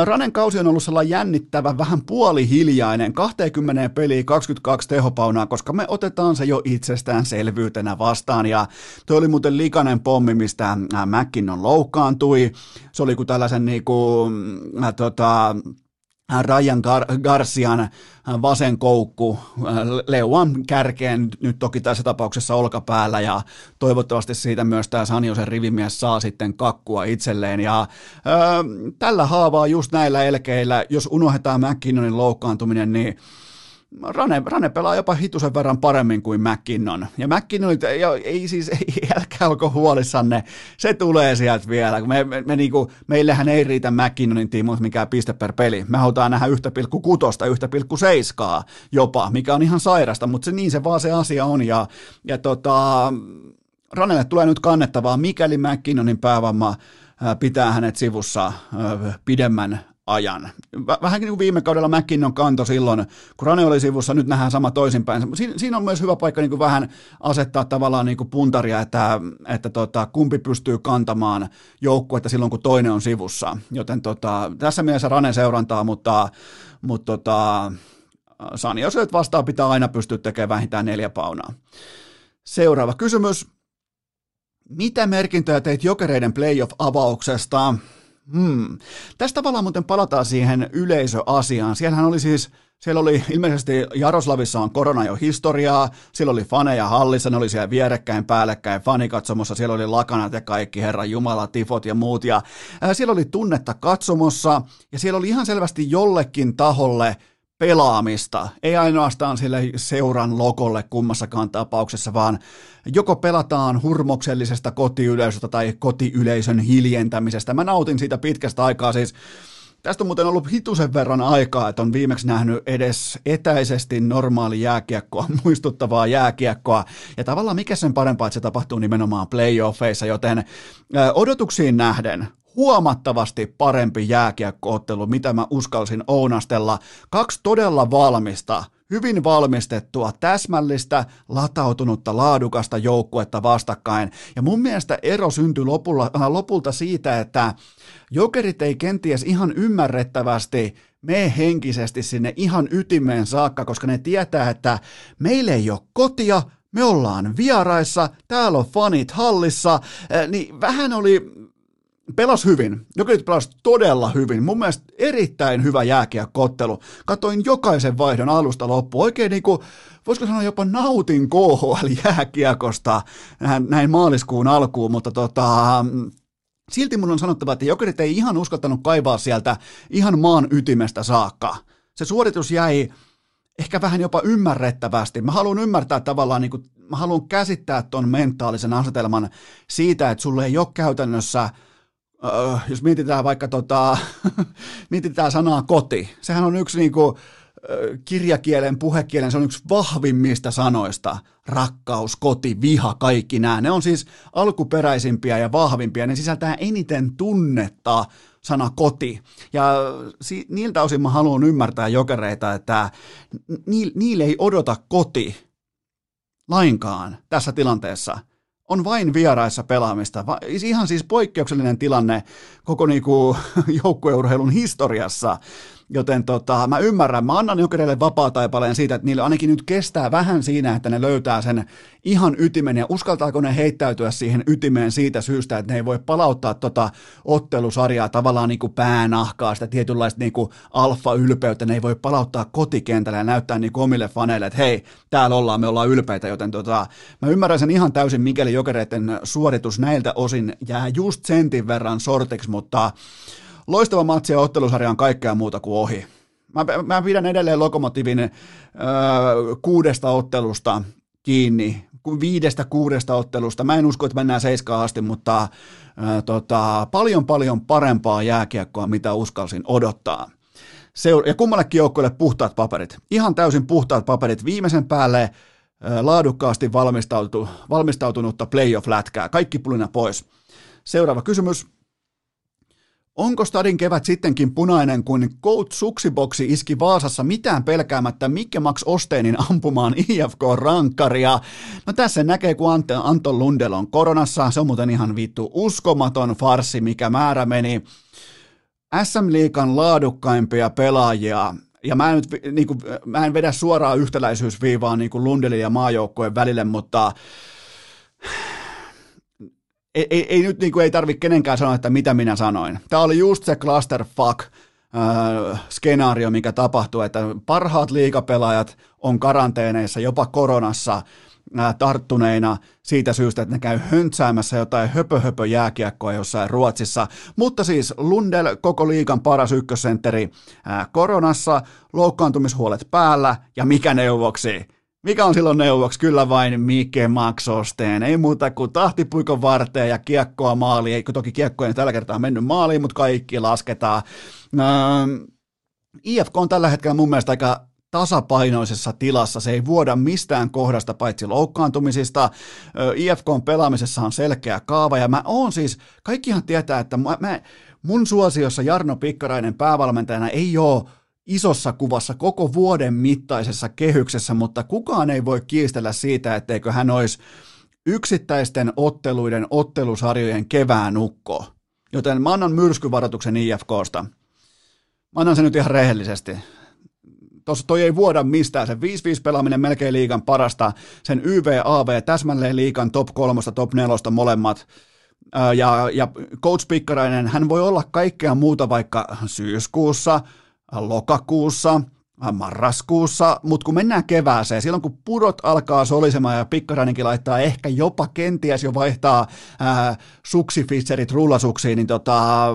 Ranen kausi on ollut sellainen jännittävä, vähän puolihiljainen, 20 peliä 22 tehopaunaa, koska me otetaan se jo itsestäänselvyytenä vastaan, ja toi oli muuten likainen pommi, mistä McKinnon loukkaantui, se oli kuin tällaisen niin kuin, äh, tota, Ryan Gar- Garcian vasen koukku leuan kärkeen, nyt toki tässä tapauksessa olkapäällä ja toivottavasti siitä myös tämä Sanjosen rivimies saa sitten kakkua itselleen. Ja ö, tällä haavaa just näillä elkeillä, jos unohdetaan McKinnonin loukkaantuminen, niin Rane, Rane pelaa jopa hitusen verran paremmin kuin McKinnon. Ja McKinnon, ei, ei siis, (laughs) älkää olko huolissanne, se tulee sieltä vielä. Me, me, me niinku, meillähän ei riitä McKinnonin tiimut mikään piste per peli. Me halutaan nähdä 1,6, 1,7 jopa, mikä on ihan sairasta, mutta se, niin se vaan se asia on. Ja, ja tota, Ranelle tulee nyt kannettavaa, mikäli McKinnonin päävamma pitää hänet sivussa pidemmän ajan. Vähän niin kuin viime kaudella McKinnon kanto silloin, kun Rane oli sivussa, nyt nähdään sama toisinpäin. Siinä, siinä on myös hyvä paikka niin kuin vähän asettaa tavallaan niin kuin puntaria, että, että tota, kumpi pystyy kantamaan joukkuetta silloin, kun toinen on sivussa. Joten tota, tässä mielessä Rane seurantaa, mutta, mutta tota, Sani Oseet vastaan pitää aina pystyä tekemään vähintään neljä paunaa. Seuraava kysymys. Mitä merkintöjä teit jokereiden playoff-avauksesta? Hmm. Tästä tavallaan muuten palataan siihen yleisöasiaan. Siellähän oli siis, siellä oli ilmeisesti Jaroslavissa on korona jo historiaa, siellä oli faneja hallissa, ne oli siellä vierekkäin, päällekkäin, fanikatsomossa, siellä oli lakanat ja kaikki, Herran Jumala, tifot ja muut, ja siellä oli tunnetta katsomossa, ja siellä oli ihan selvästi jollekin taholle pelaamista, ei ainoastaan sille seuran lokolle kummassakaan tapauksessa, vaan joko pelataan hurmoksellisesta kotiyleisöstä tai kotiyleisön hiljentämisestä. Mä nautin siitä pitkästä aikaa, siis Tästä on muuten ollut hitusen verran aikaa, että on viimeksi nähnyt edes etäisesti normaali jääkiekkoa, (laughs) muistuttavaa jääkiekkoa. Ja tavallaan mikä sen parempaa, että se tapahtuu nimenomaan playoffeissa, joten odotuksiin nähden huomattavasti parempi jääkiekkoottelu, mitä mä uskalsin ounastella. Kaksi todella valmista, hyvin valmistettua, täsmällistä, latautunutta, laadukasta joukkuetta vastakkain. Ja mun mielestä ero syntyi lopulla, äh, lopulta siitä, että jokerit ei kenties ihan ymmärrettävästi mene henkisesti sinne ihan ytimeen saakka, koska ne tietää, että meillä ei ole kotia, me ollaan vieraissa, täällä on fanit hallissa, niin vähän oli pelas hyvin. Jokerit pelas todella hyvin. Mun mielestä erittäin hyvä jääkiekkottelu. Katoin jokaisen vaihdon alusta loppuun. Oikein niin kuin, voisiko sanoa jopa nautin KHL jääkiekosta näin, näin maaliskuun alkuun, mutta tota, silti mun on sanottava, että Jokerit ei ihan uskaltanut kaivaa sieltä ihan maan ytimestä saakka. Se suoritus jäi ehkä vähän jopa ymmärrettävästi. Mä haluan ymmärtää tavallaan, niin kuin, mä haluan käsittää ton mentaalisen asetelman siitä, että sulle ei ole käytännössä – uh, jos mietitään vaikka tota, (laughs) mietitään sanaa koti, sehän on yksi niinku, kirjakielen, puhekielen, se on yksi vahvimmista sanoista. Rakkaus, koti, viha, kaikki nämä. Ne on siis alkuperäisimpiä ja vahvimpia. Ne sisältää eniten tunnetta sana koti. Ja si- niiltä osin mä haluan ymmärtää jokereita, että ni- niille ei odota koti lainkaan tässä tilanteessa – on vain vieraissa pelaamista. Ihan siis poikkeuksellinen tilanne koko niinku (laughs) joukkueurheilun historiassa. Joten tota, mä ymmärrän, mä annan jokereille vapaa-taipaleen siitä, että niille ainakin nyt kestää vähän siinä, että ne löytää sen ihan ytimen. Ja uskaltaako ne heittäytyä siihen ytimeen siitä syystä, että ne ei voi palauttaa tota ottelusarjaa tavallaan niin kuin päänahkaa, sitä tietynlaista niin kuin alfa-ylpeyttä, ne ei voi palauttaa kotikentälle ja näyttää niin kuin omille faneille, että hei, täällä ollaan, me ollaan ylpeitä, joten tota, mä ymmärrän sen ihan täysin, mikäli jokereiden suoritus näiltä osin jää just sentin verran sortiksi, mutta loistava matsi ja ottelusarja on kaikkea muuta kuin ohi. Mä, mä pidän edelleen Lokomotivin öö, kuudesta ottelusta kiinni, viidestä kuudesta ottelusta. Mä en usko, että mennään seiskaan asti, mutta öö, tota, paljon paljon parempaa jääkiekkoa, mitä uskalsin odottaa. Seur- ja kummallekin joukkueelle puhtaat paperit. Ihan täysin puhtaat paperit. Viimeisen päälle öö, laadukkaasti valmistautu, valmistautunutta playoff-lätkää. Kaikki pulina pois. Seuraava kysymys. Onko Stadin kevät sittenkin punainen, kun Coach Suksiboksi iski Vaasassa mitään pelkäämättä Mikke Max Osteenin ampumaan IFK-rankkaria? No tässä näkee, kun Anton Lundell on koronassa. Se on muuten ihan vittu uskomaton farsi, mikä määrä meni. SM-liikan laadukkaimpia pelaajia ja mä en, nyt, niin kuin, mä en vedä suoraan yhtäläisyysviivaa niin Lundelin ja maajoukkojen välille, mutta ei, ei, ei nyt niin kuin ei tarvitse kenenkään sanoa, että mitä minä sanoin. Tämä oli just se clusterfuck äh, skenaario, mikä tapahtui, että parhaat liikapelaajat on karanteeneissa, jopa koronassa äh, tarttuneina siitä syystä, että ne käy höntsäämässä jotain höpö, höpö jääkiekkoa jossain Ruotsissa. Mutta siis Lundell, koko liikan paras ykkössentteri äh, koronassa, loukkaantumishuolet päällä ja mikä neuvoksi? Mikä on silloin neuvoksi? Kyllä vain Mike Maxosteen. Ei muuta kuin tahtipuikon varteen ja kiekkoa maaliin. Eikö toki kiekkoja ei tällä kertaa mennyt maaliin, mutta kaikki lasketaan. Ähm, IFK on tällä hetkellä mun mielestä aika tasapainoisessa tilassa. Se ei vuoda mistään kohdasta paitsi loukkaantumisista. IFK pelaamisessa on selkeä kaava ja mä oon siis, kaikkihan tietää, että mä, mä, mun suosiossa Jarno Pikkarainen päävalmentajana ei ole isossa kuvassa koko vuoden mittaisessa kehyksessä, mutta kukaan ei voi kiistellä siitä, etteikö hän olisi yksittäisten otteluiden ottelusarjojen kevään ukko. Joten mä annan myrskyvaroituksen IFKsta. Mä annan sen nyt ihan rehellisesti. Tuossa toi ei vuoda mistään. Se 5-5 pelaaminen melkein liikan parasta. Sen YV-AV täsmälleen liikan top kolmosta, top nelosta molemmat. Ja, ja Coach Pikkarainen, hän voi olla kaikkea muuta vaikka syyskuussa – lokakuussa, marraskuussa, mutta kun mennään kevääseen, silloin kun pudot alkaa solisemaan ja pikkarainenkin laittaa ehkä jopa kenties jo vaihtaa ää, suksifisserit rullasuksiin, niin tota,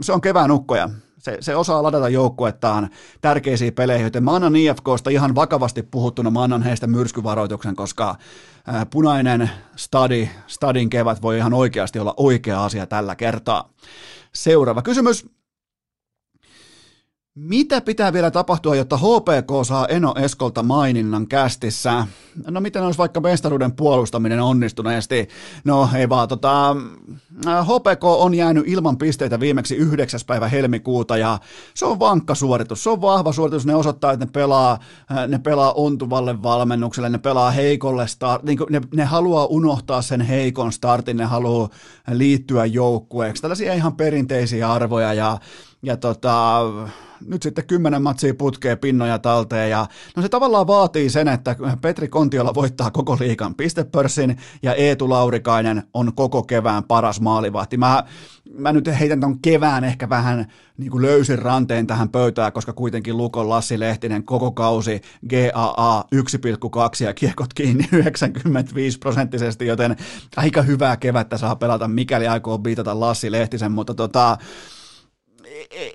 se on kevään ukkoja. Se, se osaa ladata joukkuettaan tärkeisiin peleihin, joten mä annan IFKsta ihan vakavasti puhuttuna, mä annan heistä myrskyvaroituksen, koska ää, punainen stadi, stadin kevät voi ihan oikeasti olla oikea asia tällä kertaa. Seuraava kysymys. Mitä pitää vielä tapahtua, jotta HPK saa Eno Eskolta maininnan kästissä? No miten olisi vaikka mestaruuden puolustaminen onnistuneesti? No ei vaan, tota, HPK on jäänyt ilman pisteitä viimeksi 9. päivä helmikuuta ja se on vankka suoritus, se on vahva suoritus, ne osoittaa, että ne pelaa, ne pelaa ontuvalle valmennukselle, ne pelaa heikolle start, niin ne, ne haluaa unohtaa sen heikon startin, ne haluaa liittyä joukkueeksi, tällaisia ihan perinteisiä arvoja ja, ja tota, nyt sitten kymmenen matsia putkee pinnoja talteen ja no se tavallaan vaatii sen, että Petri Kontiola voittaa koko liikan pistepörssin ja Eetu Laurikainen on koko kevään paras maalivahti. Mä, mä nyt heitän ton kevään ehkä vähän niin kuin löysin ranteen tähän pöytään, koska kuitenkin Lukon Lassi Lehtinen koko kausi GAA 1,2 ja kiekot kiinni (laughs) 95 prosenttisesti, joten aika hyvää kevättä saa pelata, mikäli aikoo biitata Lassi Lehtisen, mutta tota,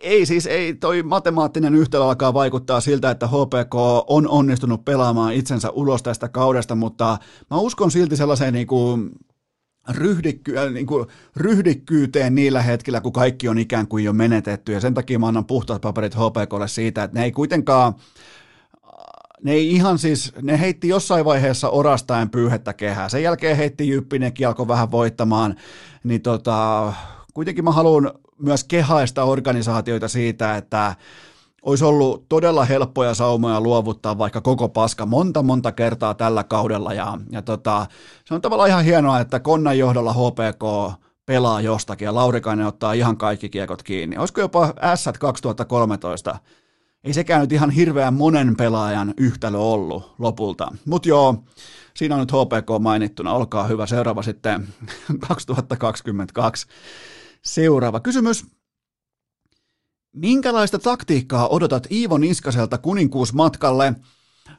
ei siis, ei toi matemaattinen yhtälö alkaa vaikuttaa siltä, että HPK on onnistunut pelaamaan itsensä ulos tästä kaudesta, mutta mä uskon silti sellaiseen niin kuin ryhdikky, äh, niin kuin ryhdikkyyteen niillä hetkillä, kun kaikki on ikään kuin jo menetetty, ja sen takia mä annan puhtaat paperit HPKlle siitä, että ne ei kuitenkaan, ne ei ihan siis, ne heitti jossain vaiheessa orastaen pyyhettä kehää, sen jälkeen heitti Jyppinekin, alkoi vähän voittamaan, niin tota, kuitenkin mä haluan myös kehaista organisaatioita siitä, että olisi ollut todella helppoja saumoja luovuttaa vaikka koko paska monta monta kertaa tällä kaudella ja, ja tota, se on tavallaan ihan hienoa, että Konnan johdolla HPK pelaa jostakin ja Laurikainen ottaa ihan kaikki kiekot kiinni. Olisiko jopa S 2013? Ei sekään nyt ihan hirveän monen pelaajan yhtälö ollut lopulta. Mutta joo, siinä on nyt HPK mainittuna. Olkaa hyvä. Seuraava sitten (laughs) 2022. Seuraava kysymys. Minkälaista taktiikkaa odotat Iivo Niskaselta kuninkuusmatkalle?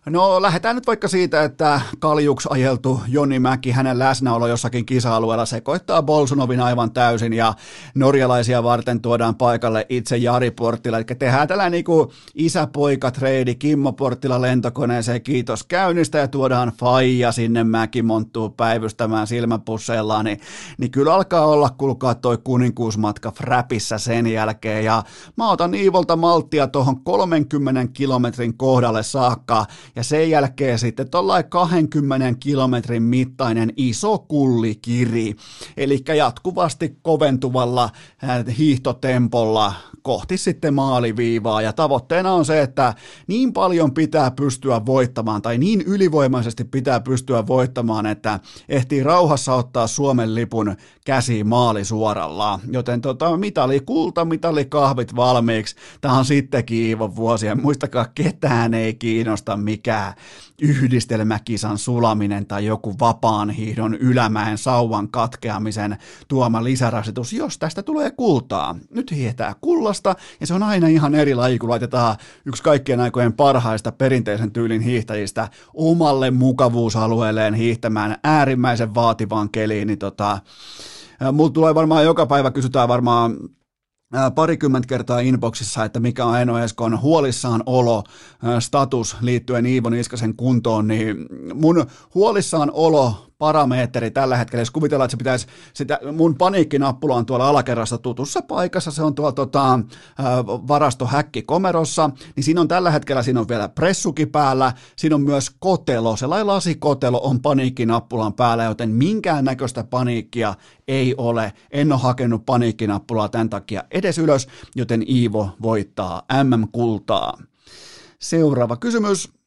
No lähdetään nyt vaikka siitä, että kaljuks ajeltu Joni Mäki, hänen läsnäolo jossakin kisa-alueella sekoittaa Bolsunovin aivan täysin ja norjalaisia varten tuodaan paikalle itse Jari Porttila. Eli tehdään tällainen niin isä-poika-treidi Kimmo Porttila lentokoneeseen, kiitos käynnistä ja tuodaan faija sinne Mäki monttuu päivystämään silmäpusseillaan, niin, niin kyllä alkaa olla, kulkaa toi kuninkuusmatka fräpissä sen jälkeen. Ja mä otan Iivolta malttia tuohon 30 kilometrin kohdalle saakka ja sen jälkeen sitten tuollainen 20 kilometrin mittainen iso kullikiri, eli jatkuvasti koventuvalla äh, hiihtotempolla kohti sitten maaliviivaa ja tavoitteena on se, että niin paljon pitää pystyä voittamaan tai niin ylivoimaisesti pitää pystyä voittamaan, että ehtii rauhassa ottaa Suomen lipun käsi maali suoralla. Joten tota, mitali kulta, mitali kahvit valmiiksi. Tämä on sittenkin Iivon vuosia. Muistakaa, ketään ei kiinnosta mikään yhdistelmäkisan sulaminen tai joku vapaan hiihdon ylämäen sauvan katkeamisen tuoma lisärasitus, jos tästä tulee kultaa. Nyt hietää kullasta ja se on aina ihan eri laji, kun laitetaan yksi kaikkien aikojen parhaista perinteisen tyylin hiihtäjistä omalle mukavuusalueelleen hiihtämään äärimmäisen vaativaan keliin, niin tota, mulla tulee varmaan joka päivä kysytään varmaan parikymmentä kertaa inboxissa, että mikä on Eno Eskon huolissaan olo status liittyen Iivo Niskasen kuntoon, niin mun huolissaan olo parametri tällä hetkellä, jos kuvitellaan, että se pitäisi, sitä, mun paniikkinappula on tuolla alakerrassa tutussa paikassa, se on tuolla tota, varastohäkki komerossa, niin siinä on tällä hetkellä, siinä on vielä pressuki päällä, siinä on myös kotelo, sellainen lasikotelo on paniikkinappulan päällä, joten minkään näköistä paniikkia ei ole, en ole hakenut paniikkinappulaa tämän takia edes ylös, joten Iivo voittaa MM-kultaa. Seuraava kysymys.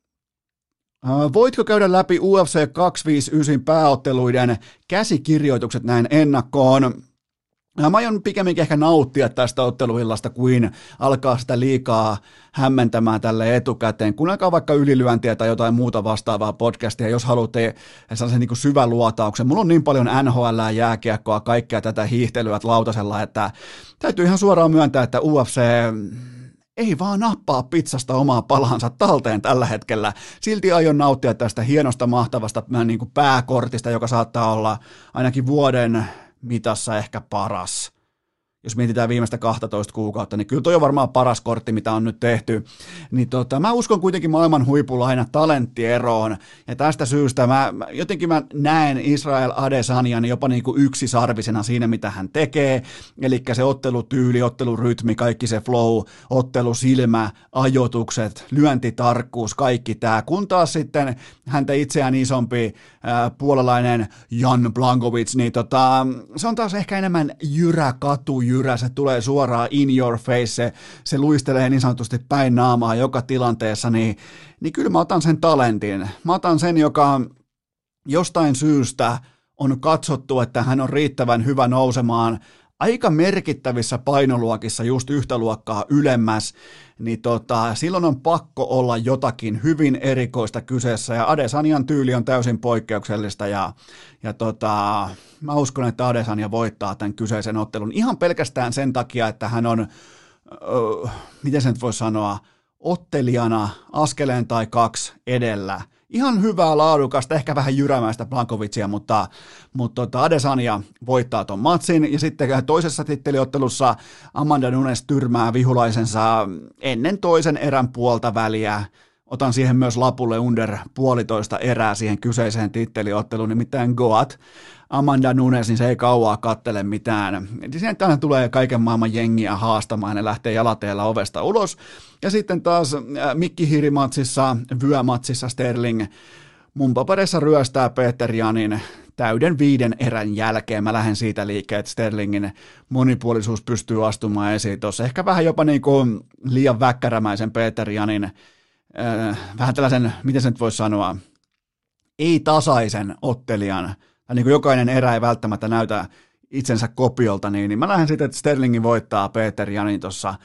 Äh, voitko käydä läpi UFC 259 pääotteluiden käsikirjoitukset näin ennakkoon? Äh, mä aion pikemminkin ehkä nauttia tästä otteluillasta kuin alkaa sitä liikaa hämmentämään tälle etukäteen. Kuunnelkaa vaikka ylilyöntiä tai jotain muuta vastaavaa podcastia, jos haluatte sellaisen niin syvän luotauksen. Mulla on niin paljon NHL, jääkiekkoa, kaikkea tätä hiihtelyä lautasella, että täytyy ihan suoraan myöntää, että UFC ei vaan nappaa pizzasta omaa palansa talteen tällä hetkellä. Silti aion nauttia tästä hienosta, mahtavasta niin kuin pääkortista, joka saattaa olla ainakin vuoden mitassa ehkä paras jos mietitään viimeistä 12 kuukautta, niin kyllä toi on varmaan paras kortti, mitä on nyt tehty. Niin tota, mä uskon kuitenkin maailman huipulla aina talenttieroon, ja tästä syystä mä, jotenkin mä näen Israel Adesanjan jopa niin kuin yksisarvisena siinä, mitä hän tekee, eli se ottelutyyli, ottelurytmi, kaikki se flow, ottelusilmä, ajotukset, lyöntitarkkuus, kaikki tämä, kun taas sitten häntä itseään isompi ää, puolalainen Jan Blankovic, niin tota, se on taas ehkä enemmän jyrä katu, jyrä, se tulee suoraan in your face, se, se luistelee niin sanotusti päin naamaa joka tilanteessa, niin, niin kyllä mä otan sen talentin. Mä otan sen, joka jostain syystä on katsottu, että hän on riittävän hyvä nousemaan aika merkittävissä painoluokissa just yhtä luokkaa ylemmäs, niin tota, silloin on pakko olla jotakin hyvin erikoista kyseessä, ja Adesanian tyyli on täysin poikkeuksellista, ja, ja tota, mä uskon, että Adesania voittaa tämän kyseisen ottelun ihan pelkästään sen takia, että hän on, öö, miten sen voi sanoa, ottelijana askeleen tai kaksi edellä – ihan hyvää laadukasta, ehkä vähän jyrämäistä Blankovitsia, mutta, mutta tota Adesanya voittaa ton matsin ja sitten toisessa titteliottelussa Amanda Nunes tyrmää vihulaisensa ennen toisen erän puolta väliä. Otan siihen myös lapulle under puolitoista erää siihen kyseiseen titteliotteluun, nimittäin Goat Amanda Nunes, niin se ei kauaa kattele mitään. Siihen tähän tulee kaiken maailman jengiä haastamaan ja lähtee jalateella ovesta ulos. Ja sitten taas äh, Mikki Hirimatsissa, Vyömatsissa Sterling mun paperissa ryöstää Peter Janin täyden viiden erän jälkeen. Mä lähden siitä liikkeelle, että Sterlingin monipuolisuus pystyy astumaan esiin tuossa. Ehkä vähän jopa niin kuin liian väkkärämäisen Peter Janin, äh, vähän tällaisen, miten se nyt voisi sanoa, ei-tasaisen ottelijan niin kuin jokainen erä ei välttämättä näytä itsensä kopiolta, niin, niin mä lähden sitten, että Sterlingin voittaa Peter Janin tuossa.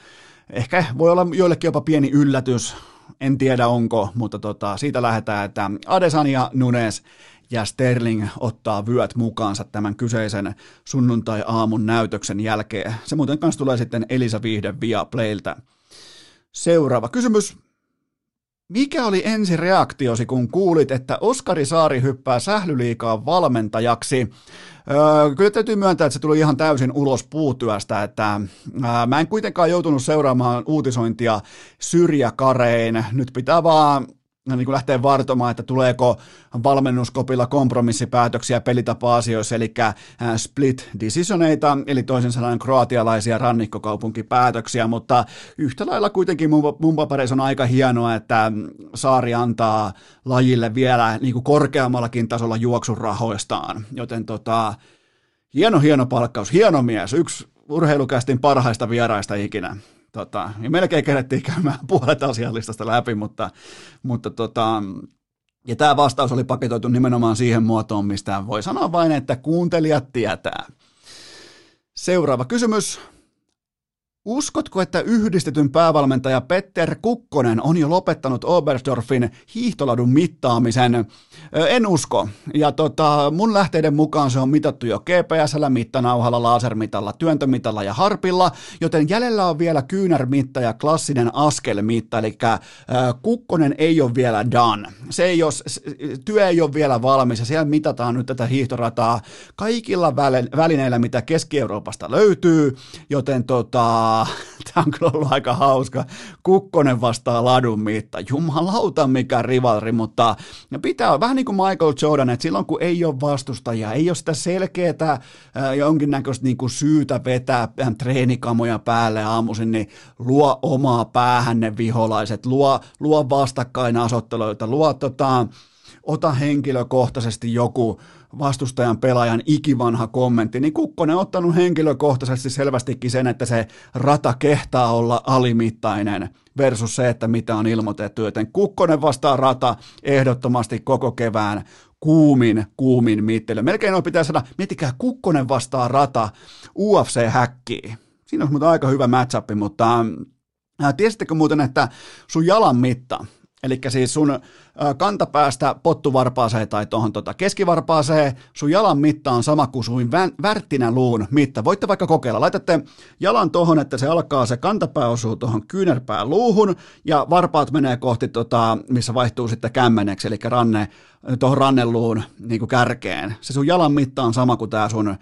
Ehkä voi olla joillekin jopa pieni yllätys, en tiedä onko, mutta tota, siitä lähdetään, että Adesanya, Nunes ja Sterling ottaa vyöt mukaansa tämän kyseisen sunnuntai-aamun näytöksen jälkeen. Se muuten kanssa tulee sitten Elisa Viihde via Playltä. Seuraava kysymys. Mikä oli ensi reaktiosi, kun kuulit, että Oskari Saari hyppää sählyliikaa valmentajaksi? Öö, kyllä täytyy myöntää, että se tuli ihan täysin ulos puutyöstä, että öö, mä en kuitenkaan joutunut seuraamaan uutisointia syrjäkarein. Nyt pitää vaan niin kuin lähtee vartomaan, että tuleeko valmennuskopilla kompromissipäätöksiä pelitapa-asioissa, eli äh, split decisioneita, eli toisin sanoen kroatialaisia rannikkokaupunkipäätöksiä, mutta yhtä lailla kuitenkin mun, mun on aika hienoa, että Saari antaa lajille vielä niin kuin korkeammallakin tasolla juoksurahoistaan, joten tota, hieno, hieno palkkaus, hieno mies, yksi urheilukästin parhaista vieraista ikinä tota, ja melkein kerettiin käymään (laughs) puolet asiallistasta läpi, mutta, mutta tota, ja tämä vastaus oli paketoitu nimenomaan siihen muotoon, mistä voi sanoa vain, että kuuntelijat tietää. Seuraava kysymys. Uskotko, että yhdistetyn päävalmentaja Petter Kukkonen on jo lopettanut Oberstdorfin hiihtoladun mittaamisen? En usko. Ja tota, mun lähteiden mukaan se on mitattu jo GPS-llä, mittanauhalla, lasermitalla, työntömitalla ja harpilla, joten jäljellä on vielä kyynärmitta ja klassinen askelmitta, eli Kukkonen ei ole vielä done. Se ei ole, työ ei ole vielä valmis ja siellä mitataan nyt tätä hiihtorataa kaikilla välineillä, mitä Keski-Euroopasta löytyy, joten tota, tämä on kyllä ollut aika hauska. Kukkonen vastaa ladun mitta. Jumalauta mikä rivalri, mutta pitää vähän niin kuin Michael Jordan, että silloin kun ei ole vastustajia, ei ole sitä selkeää jonkinnäköistä niin kuin syytä vetää treenikamoja päälle aamuisin, niin luo omaa päähän ne viholaiset, luo, luo vastakkainasetteluita, luo tota, ota henkilökohtaisesti joku vastustajan pelaajan ikivanha kommentti, niin Kukkonen on ottanut henkilökohtaisesti selvästikin sen, että se rata kehtaa olla alimittainen versus se, että mitä on ilmoitettu, joten Kukkonen vastaa rata ehdottomasti koko kevään kuumin, kuumin mittely. Melkein on pitää saada, miettikää, Kukkonen vastaa rata UFC-häkkiin. Siinä on aika hyvä matchup, mutta tiesittekö muuten, että sun jalan mitta, Eli siis sun kantapäästä pottuvarpaaseen tai tuohon tota keskivarpaaseen, sun jalan mitta on sama kuin sun vä- luun mitta. Voitte vaikka kokeilla. Laitatte jalan tuohon, että se alkaa, se kantapää osuu tuohon kyynärpään luuhun ja varpaat menee kohti, tota, missä vaihtuu sitten kämmeneksi, eli ranne, tuohon ranneluun niin kuin kärkeen. Se sun jalan mitta on sama kuin tämä sun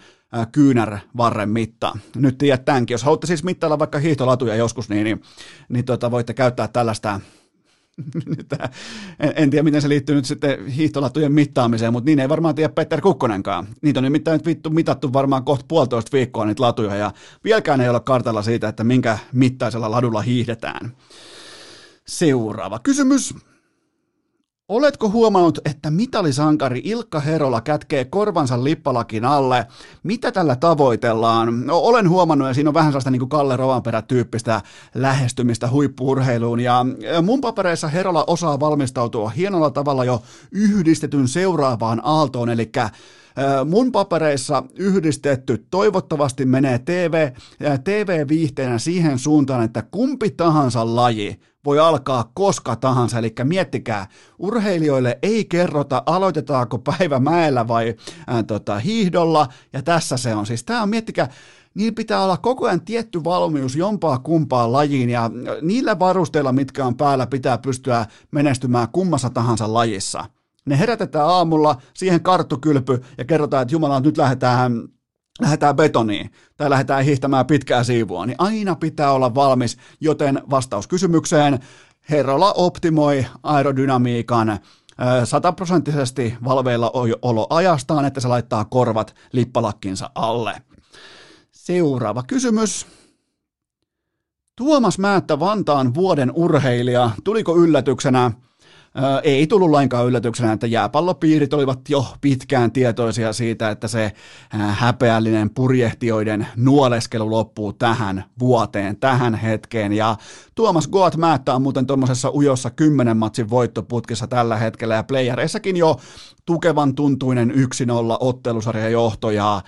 kyynärvarren mitta. Nyt tiedät tämänkin. Jos haluatte siis mittailla vaikka hiihtolatuja joskus, niin, niin, niin tota, voitte käyttää tällaista en, en tiedä, miten se liittyy nyt sitten hiihtolatujen mittaamiseen, mutta niin ei varmaan tiedä Petter Kukkonenkaan. Niitä on nimittäin nyt vittu mitattu varmaan kohta puolitoista viikkoa niitä latuja, ja vieläkään ei ole kartalla siitä, että minkä mittaisella ladulla hiihdetään. Seuraava kysymys. Oletko huomannut, että mitalisankari Ilkka Herola kätkee korvansa lippalakin alle? Mitä tällä tavoitellaan? No, olen huomannut, ja siinä on vähän sellaista niin kuin Kalle Rovanperä-tyyppistä lähestymistä huippuurheiluun. Ja mun papereissa Herola osaa valmistautua hienolla tavalla jo yhdistetyn seuraavaan aaltoon, eli Mun papereissa yhdistetty toivottavasti menee TV, TV-viihteenä siihen suuntaan, että kumpi tahansa laji voi alkaa koska tahansa, eli miettikää, urheilijoille ei kerrota, aloitetaanko päivä mäellä vai ää, tota, hiihdolla, ja tässä se on. Siis tämä on, miettikää, niin pitää olla koko ajan tietty valmius jompaa kumpaan lajiin ja niillä varusteilla, mitkä on päällä, pitää pystyä menestymään kummassa tahansa lajissa. Ne herätetään aamulla, siihen karttukylpy ja kerrotaan, että Jumala, nyt lähdetään lähdetään betoniin tai lähdetään hiihtämään pitkää siivua, niin aina pitää olla valmis, joten vastaus kysymykseen, Herrola optimoi aerodynamiikan sataprosenttisesti valveilla olo ajastaan, että se laittaa korvat lippalakkinsa alle. Seuraava kysymys. Tuomas Määttä Vantaan vuoden urheilija, tuliko yllätyksenä? Ei tullut lainkaan yllätyksenä, että jääpallopiirit olivat jo pitkään tietoisia siitä, että se häpeällinen purjehtijoiden nuoleskelu loppuu tähän vuoteen, tähän hetkeen. Ja Tuomas Goat Määttä on muuten tuommoisessa ujossa kymmenen matsin voittoputkissa tällä hetkellä ja playereissakin jo tukevan tuntuinen 1-0 ottelusarjan johto ja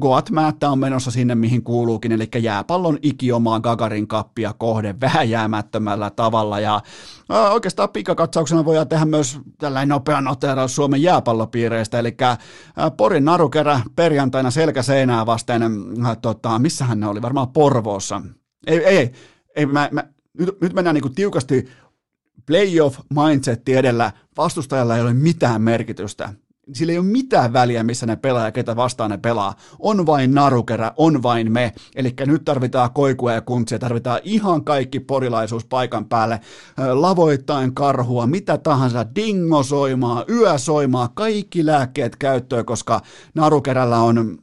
Goat Määttä on menossa sinne mihin kuuluukin, eli jääpallon ikiomaa Gagarin kappia kohde vääjäämättömällä tavalla ja oikeastaan pikakatsauksena voidaan tehdä myös tällainen nopea noteraus Suomen jääpallopiireistä, eli äh, Porin narukerä perjantaina selkäseinää vasten, äh, tota, missähän ne oli, varmaan Porvoossa. Ei, ei, ei. Mä, mä, nyt, nyt mennään niin tiukasti playoff mindsetti edellä, vastustajalla ei ole mitään merkitystä. Sillä ei ole mitään väliä, missä ne pelaa ja ketä vastaan ne pelaa. On vain narukerä, on vain me. Eli nyt tarvitaan koikua ja kuntsia, tarvitaan ihan kaikki porilaisuus paikan päälle. Lavoittain karhua, mitä tahansa, dingosoimaa, yösoimaa, kaikki lääkkeet käyttöön, koska narukerällä on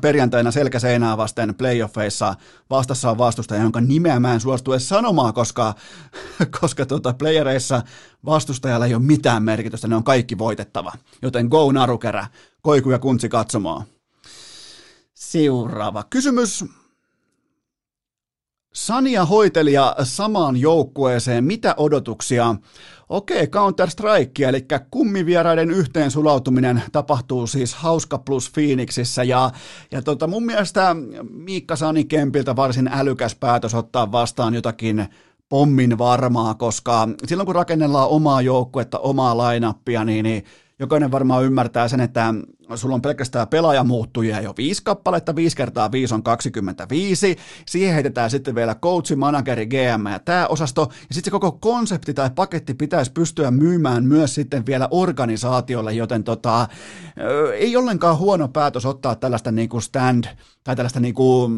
perjantaina selkäseinää vasten playoffeissa vastassa on vastustaja, jonka nimeä mä en suostu edes sanomaan, koska, (laughs) koska tuota, playereissa vastustajalla ei ole mitään merkitystä, ne on kaikki voitettava. Joten go narukerä, koiku ja kuntsi katsomaan. Seuraava kysymys. Sania hoitelija samaan joukkueeseen, mitä odotuksia? Okei, Counter-Strike, eli kummivieraiden yhteen sulautuminen tapahtuu siis Hauska plus Phoenixissä, ja, ja tota, mun mielestä Miikka Sani Kempiltä varsin älykäs päätös ottaa vastaan jotakin pommin varmaa, koska silloin kun rakennellaan omaa joukkuetta, omaa lainappia, niin, niin jokainen varmaan ymmärtää sen, että sulla on pelkästään pelaajamuuttujia jo viisi kappaletta, viisi kertaa viisi on 25, siihen heitetään sitten vielä coachi, manageri, GM ja tämä osasto, ja sitten se koko konsepti tai paketti pitäisi pystyä myymään myös sitten vielä organisaatiolle, joten tota, ei ollenkaan huono päätös ottaa tällaista niinku stand tai tällaista niinku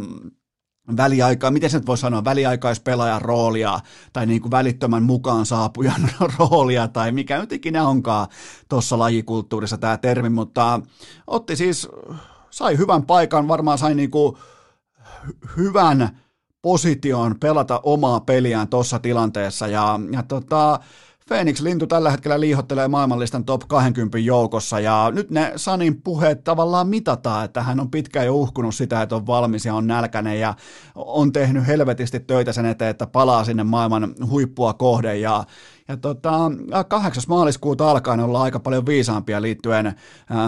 väliaikaa, miten se nyt voi sanoa, väliaikaispelaajan roolia tai niin kuin välittömän mukaan saapujan (laughs) roolia tai mikä nyt ikinä onkaan tuossa lajikulttuurissa tämä termi, mutta otti siis, sai hyvän paikan, varmaan sai niin kuin hyvän position pelata omaa peliään tuossa tilanteessa ja, ja tota, Phoenix Lintu tällä hetkellä liihottelee maailmanlistan top 20 joukossa ja nyt ne Sanin puheet tavallaan mitataan, että hän on pitkään jo uhkunut sitä, että on valmis ja on nälkäinen ja on tehnyt helvetisti töitä sen eteen, että palaa sinne maailman huippua kohden ja ja tota, 8. maaliskuuta alkaen ollaan aika paljon viisaampia liittyen äh,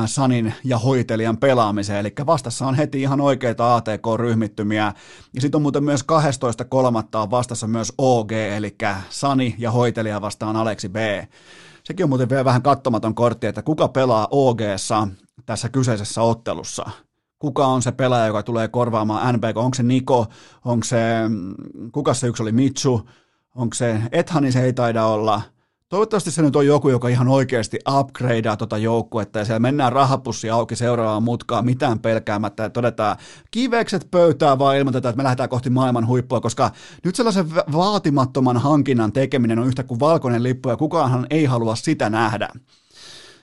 Sanin ja hoitelijan pelaamiseen, eli vastassa on heti ihan oikeita ATK-ryhmittymiä, ja sitten on muuten myös 12.3. on vastassa myös OG, eli Sani ja hoitelija vastaan Aleksi B. Sekin on muuten vielä vähän kattomaton kortti, että kuka pelaa og tässä kyseisessä ottelussa kuka on se pelaaja, joka tulee korvaamaan NBK, onko se Niko, onko se, mm, kuka se yksi oli Mitsu, onko se, Ethani se ei taida olla, Toivottavasti se nyt on joku, joka ihan oikeasti upgradea tuota joukkuetta ja siellä mennään rahapussi auki seuraavaan mutkaan mitään pelkäämättä ja todetaan kivekset pöytää vaan ilmoitetaan, että me lähdetään kohti maailman huippua, koska nyt sellaisen vaatimattoman hankinnan tekeminen on yhtä kuin valkoinen lippu ja kukaanhan ei halua sitä nähdä.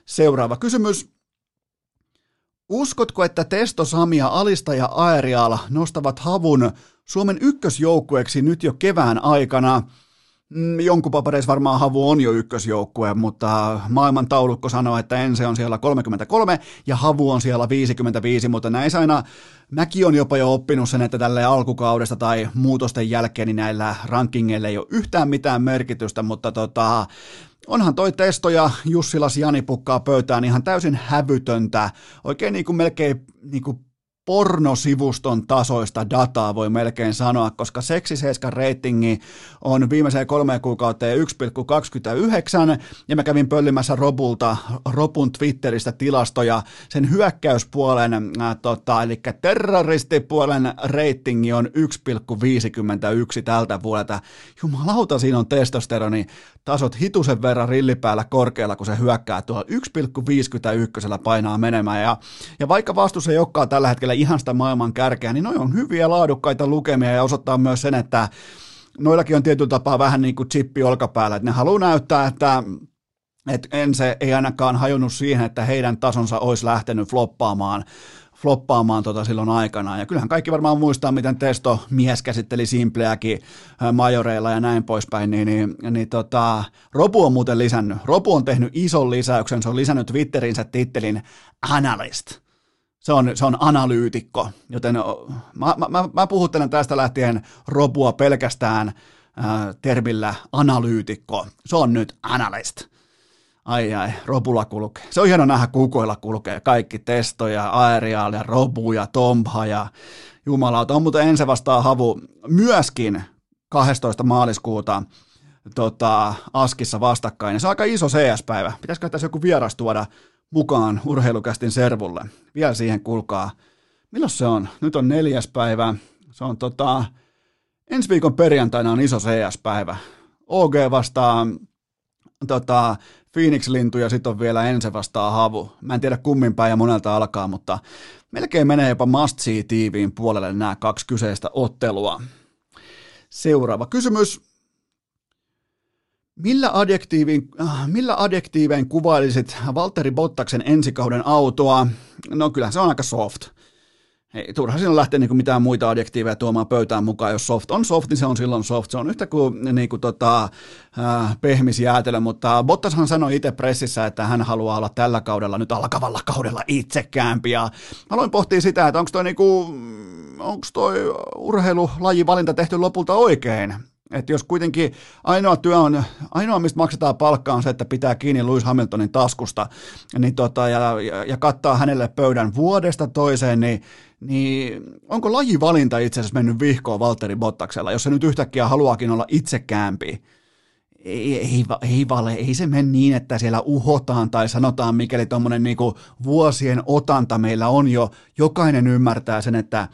Seuraava kysymys. Uskotko, että Testo Samia, Alista ja Aerial nostavat havun Suomen ykkösjoukkueeksi nyt jo kevään aikana. Mm, jonkun papereissa varmaan Havu on jo ykkösjoukkue, mutta maailman taulukko sanoo, että ensi on siellä 33 ja Havu on siellä 55, mutta näissä aina mäkin on jopa jo oppinut sen, että tälle alkukaudesta tai muutosten jälkeen niin näillä rankingeilla ei ole yhtään mitään merkitystä, mutta tota, onhan toi testo ja Jussilas Jani pukkaa pöytään ihan täysin hävytöntä, oikein niin kuin melkein niin kuin pornosivuston tasoista dataa voi melkein sanoa, koska seksiseiskan reitingi on viimeiseen kolmeen kuukauteen 1,29 ja mä kävin pöllimässä Robulta, Robun Twitteristä tilastoja, sen hyökkäyspuolen, äh, tota, eli terroristipuolen reitingi on 1,51 tältä vuodelta. Jumalauta, siinä on testosteroni tasot hitusen verran rillipäällä korkealla, kun se hyökkää tuolla 1,51 painaa menemään. Ja, ja vaikka vastus ei olekaan tällä hetkellä ihan sitä maailman kärkeä, niin noin on hyviä laadukkaita lukemia ja osoittaa myös sen, että noillakin on tietyllä tapaa vähän niin kuin chippi olkapäällä, että ne haluaa näyttää, että et Ense ei ainakaan hajonnut siihen, että heidän tasonsa olisi lähtenyt floppaamaan floppaamaan tota silloin aikanaan. Ja kyllähän kaikki varmaan muistaa, miten Testo mies käsitteli Simpleäkin majoreilla ja näin poispäin, niin, niin, niin tota, Robu on muuten lisännyt. Robu on tehnyt ison lisäyksen, se on lisännyt Twitterinsä tittelin Analyst. Se on, se on analyytikko, joten mä, mä, mä puhuttelen tästä lähtien Robua pelkästään äh, termillä analyytikko. Se on nyt analyst. Ai ai, Robula kulkee. Se on hieno nähdä kukoilla kulkee. Kaikki testoja, aeriaalia, robuja, tomha ja jumalauta. On muuten ensi vastaa havu myöskin 12. maaliskuuta tota, Askissa vastakkain. Se on aika iso CS-päivä. Pitäisikö tässä joku vieras tuoda mukaan urheilukästin servulle? Vielä siihen kulkaa. Milloin se on? Nyt on neljäs päivä. Se on tota, ensi viikon perjantaina on iso CS-päivä. OG vastaa tota, Phoenix-lintu ja sitten on vielä ensi vastaa havu. Mä en tiedä kummin päin ja monelta alkaa, mutta melkein menee jopa must tiiviin puolelle nämä kaksi kyseistä ottelua. Seuraava kysymys. Millä, adjektiivin, äh, millä adjektiivein kuvailisit Valtteri Bottaksen ensikauden autoa? No kyllä se on aika soft. Ei, turha siinä lähteä niin mitään muita adjektiiveja tuomaan pöytään mukaan. Jos soft on soft, niin se on silloin soft. Se on yhtä kuin, niin kuin tota, äh, pehmisjäätelö, mutta Bottashan sanoi itse pressissä, että hän haluaa olla tällä kaudella, nyt alkavalla kaudella itsekäämpi. Ja aloin pohtia sitä, että onko toi, niin onko toi urheilulajivalinta tehty lopulta oikein. Että jos kuitenkin ainoa työ on, ainoa mistä maksetaan palkkaa on se, että pitää kiinni Lewis Hamiltonin taskusta niin tota, ja, ja, ja kattaa hänelle pöydän vuodesta toiseen, niin, niin onko lajivalinta itse asiassa mennyt vihkoon Valtteri Bottaksella, jos se nyt yhtäkkiä haluakin olla itsekäämpi? Ei, ei, ei, vale, ei se mene niin, että siellä uhotaan tai sanotaan, mikäli tuommoinen niinku vuosien otanta meillä on jo, jokainen ymmärtää sen, että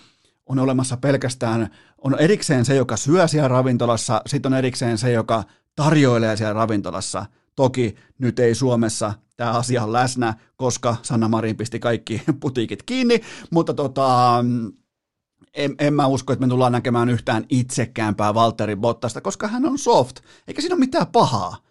on olemassa pelkästään on erikseen se, joka syö siellä ravintolassa, sitten on erikseen se, joka tarjoilee siellä ravintolassa. Toki nyt ei Suomessa tämä asia on läsnä, koska Sanna Marin pisti kaikki (laughs) putiikit kiinni, mutta tota, en, en mä usko, että me tullaan näkemään yhtään itsekäämpää Valtteri Bottasta, koska hän on soft, eikä siinä ole mitään pahaa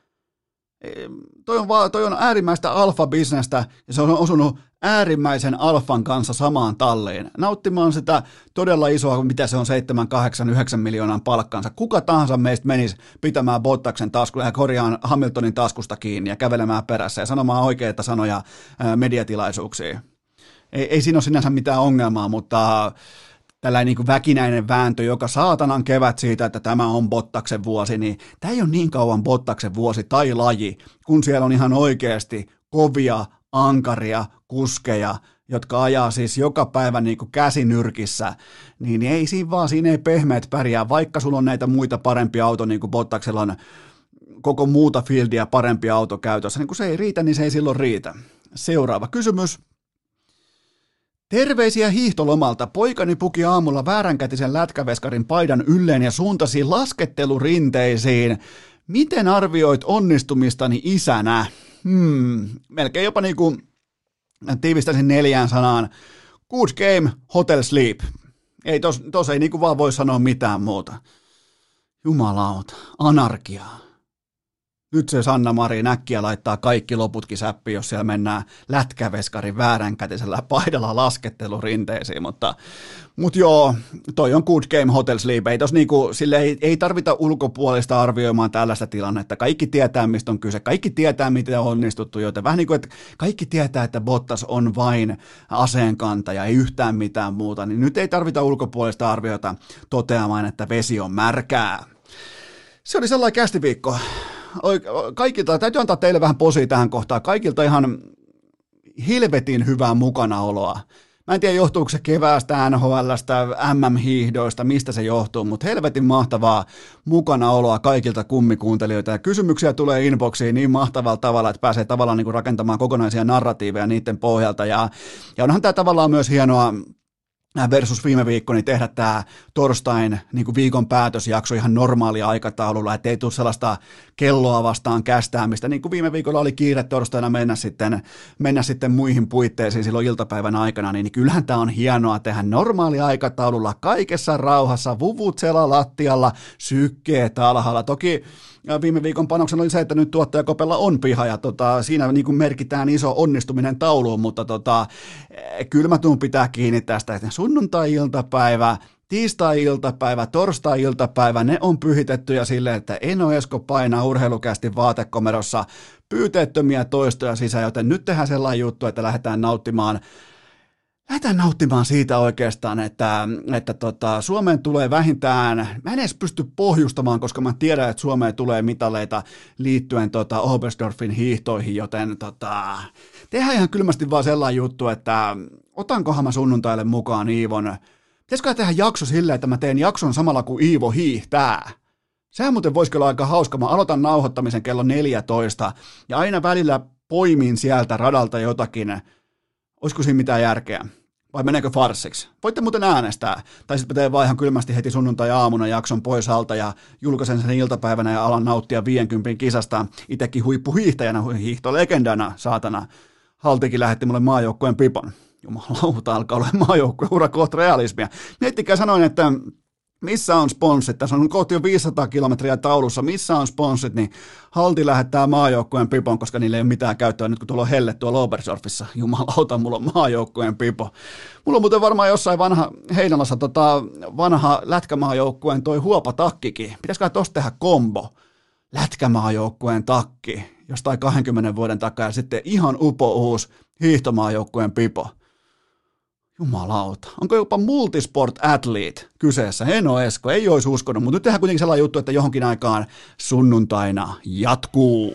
toi on, toi on äärimmäistä alfa-bisnestä ja se on osunut äärimmäisen alfan kanssa samaan talliin, nauttimaan sitä todella isoa, mitä se on 7, 8, 9 miljoonan palkkansa. Kuka tahansa meistä menisi pitämään Bottaksen tasku ja korjaan Hamiltonin taskusta kiinni ja kävelemään perässä ja sanomaan oikeita sanoja mediatilaisuuksiin. Ei, ei siinä ole sinänsä mitään ongelmaa, mutta tällainen niin kuin väkinäinen vääntö, joka saatanan kevät siitä, että tämä on Bottaksen vuosi, niin tämä ei ole niin kauan Bottaksen vuosi tai laji, kun siellä on ihan oikeasti kovia, ankaria kuskeja, jotka ajaa siis joka päivä niin kuin käsinyrkissä, niin ei siinä vaan, siinä ei pehmeät pärjää, vaikka sulla on näitä muita parempia auto, niin kuin Bottaksella on koko muuta fieldia parempi auto käytössä, niin kun se ei riitä, niin se ei silloin riitä. Seuraava kysymys. Terveisiä hiihtolomalta. Poikani puki aamulla vääränkätisen lätkäveskarin paidan ylleen ja suuntasi laskettelurinteisiin. Miten arvioit onnistumistani isänä? Hmm, melkein jopa niin kuin tiivistäisin neljään sanaan. Good game, hotel sleep. Ei tos, tos ei niin kuin vaan voi sanoa mitään muuta. Jumalauta, anarkiaa. Nyt se Sanna Mari näkkiä laittaa kaikki loputkin säppi, jos siellä mennään lätkäveskarin vääränkätisellä paidalla laskettelurinteisiin, mutta, mutta joo, toi on good game hotel sleep, ei, niinku, sille ei, ei tarvita ulkopuolista arvioimaan tällaista tilannetta, kaikki tietää mistä on kyse, kaikki tietää miten on onnistuttu, joten vähän niin kuin, että kaikki tietää, että Bottas on vain aseenkantaja, ei yhtään mitään muuta, niin nyt ei tarvita ulkopuolista arviota toteamaan, että vesi on märkää. Se oli sellainen kästiviikko kaikilta, täytyy antaa teille vähän posi tähän kohtaan, kaikilta ihan hilvetin hyvää mukanaoloa. Mä en tiedä, johtuuko se keväästä, NHLstä, MM-hiihdoista, mistä se johtuu, mutta helvetin mahtavaa mukanaoloa kaikilta kummikuuntelijoita. Ja kysymyksiä tulee inboxiin niin mahtavalla tavalla, että pääsee tavallaan niin rakentamaan kokonaisia narratiiveja niiden pohjalta. Ja, ja onhan tämä tavallaan myös hienoa versus viime viikko, niin tehdä tämä torstain niin kuin viikon päätösjakso ihan normaali aikataululla, että ei tule sellaista kelloa vastaan kästäämistä, niin kuin viime viikolla oli kiire torstaina mennä sitten, mennä sitten muihin puitteisiin silloin iltapäivän aikana, niin, kyllähän tämä on hienoa tehdä normaali aikataululla, kaikessa rauhassa, vuvutsella lattialla, sykkeet alhaalla. Toki viime viikon panoksen oli se, että nyt tuottajakopella on piha ja tota, siinä niin kuin merkitään iso onnistuminen tauluun, mutta tota, kyllä mä tuun pitää kiinni tästä, että sunnuntai-iltapäivä, tiistai-iltapäivä, torstai-iltapäivä, ne on pyhitettyjä silleen, että Eno Esko painaa urheilukästi vaatekomerossa pyyteettömiä toistoja sisään, joten nyt tehdään sellainen juttu, että lähdetään nauttimaan lähdetään nauttimaan siitä oikeastaan, että, että tota, Suomeen tulee vähintään, mä en edes pysty pohjustamaan, koska mä tiedän, että Suomeen tulee mitaleita liittyen tota, Oberstdorfin hiihtoihin, joten tota, tehdään ihan kylmästi vaan sellainen juttu, että otankohan mä sunnuntaille mukaan Iivon. Pitäisikö tehdä jakso silleen, että mä teen jakson samalla kuin Iivo hiihtää? Sehän muuten voisi olla aika hauska. Mä aloitan nauhoittamisen kello 14 ja aina välillä poimin sieltä radalta jotakin olisiko siinä mitään järkeä? Vai meneekö farsiksi? Voitte muuten äänestää. Tai sitten teen vaan ihan kylmästi heti sunnuntai-aamuna jakson pois alta ja julkaisen sen iltapäivänä ja alan nauttia 50 kisasta. Itekin huippuhiihtäjänä, hiihtolegendana, saatana. Haltikin lähetti mulle maajoukkojen pipon. Jumalauta, alkaa olla maajoukkojen ura kohta realismia. Miettikää sanoin, että missä on sponssit? Tässä on kohti jo 500 kilometriä taulussa. Missä on sponssit? Niin Halti lähettää maajoukkueen pipon, koska niillä ei ole mitään käyttöä nyt kun tuolla on helle tuolla Obersurfissa. Jumalauta, mulla on maajoukkueen pipo. Mulla on muuten varmaan jossain vanha Heinolassa tota, vanha lätkämaajoukkueen toi huopatakkikin. Pitäisikö tosta tehdä kombo? Lätkämaajoukkueen takki jostain 20 vuoden takaa ja sitten ihan upo uusi hiihtomaajoukkueen pipo. Jumalauta. Onko jopa multisport athlete kyseessä? Eno Esko, ei olisi uskonut, mutta nyt tehdään kuitenkin sellainen juttu, että johonkin aikaan sunnuntaina jatkuu.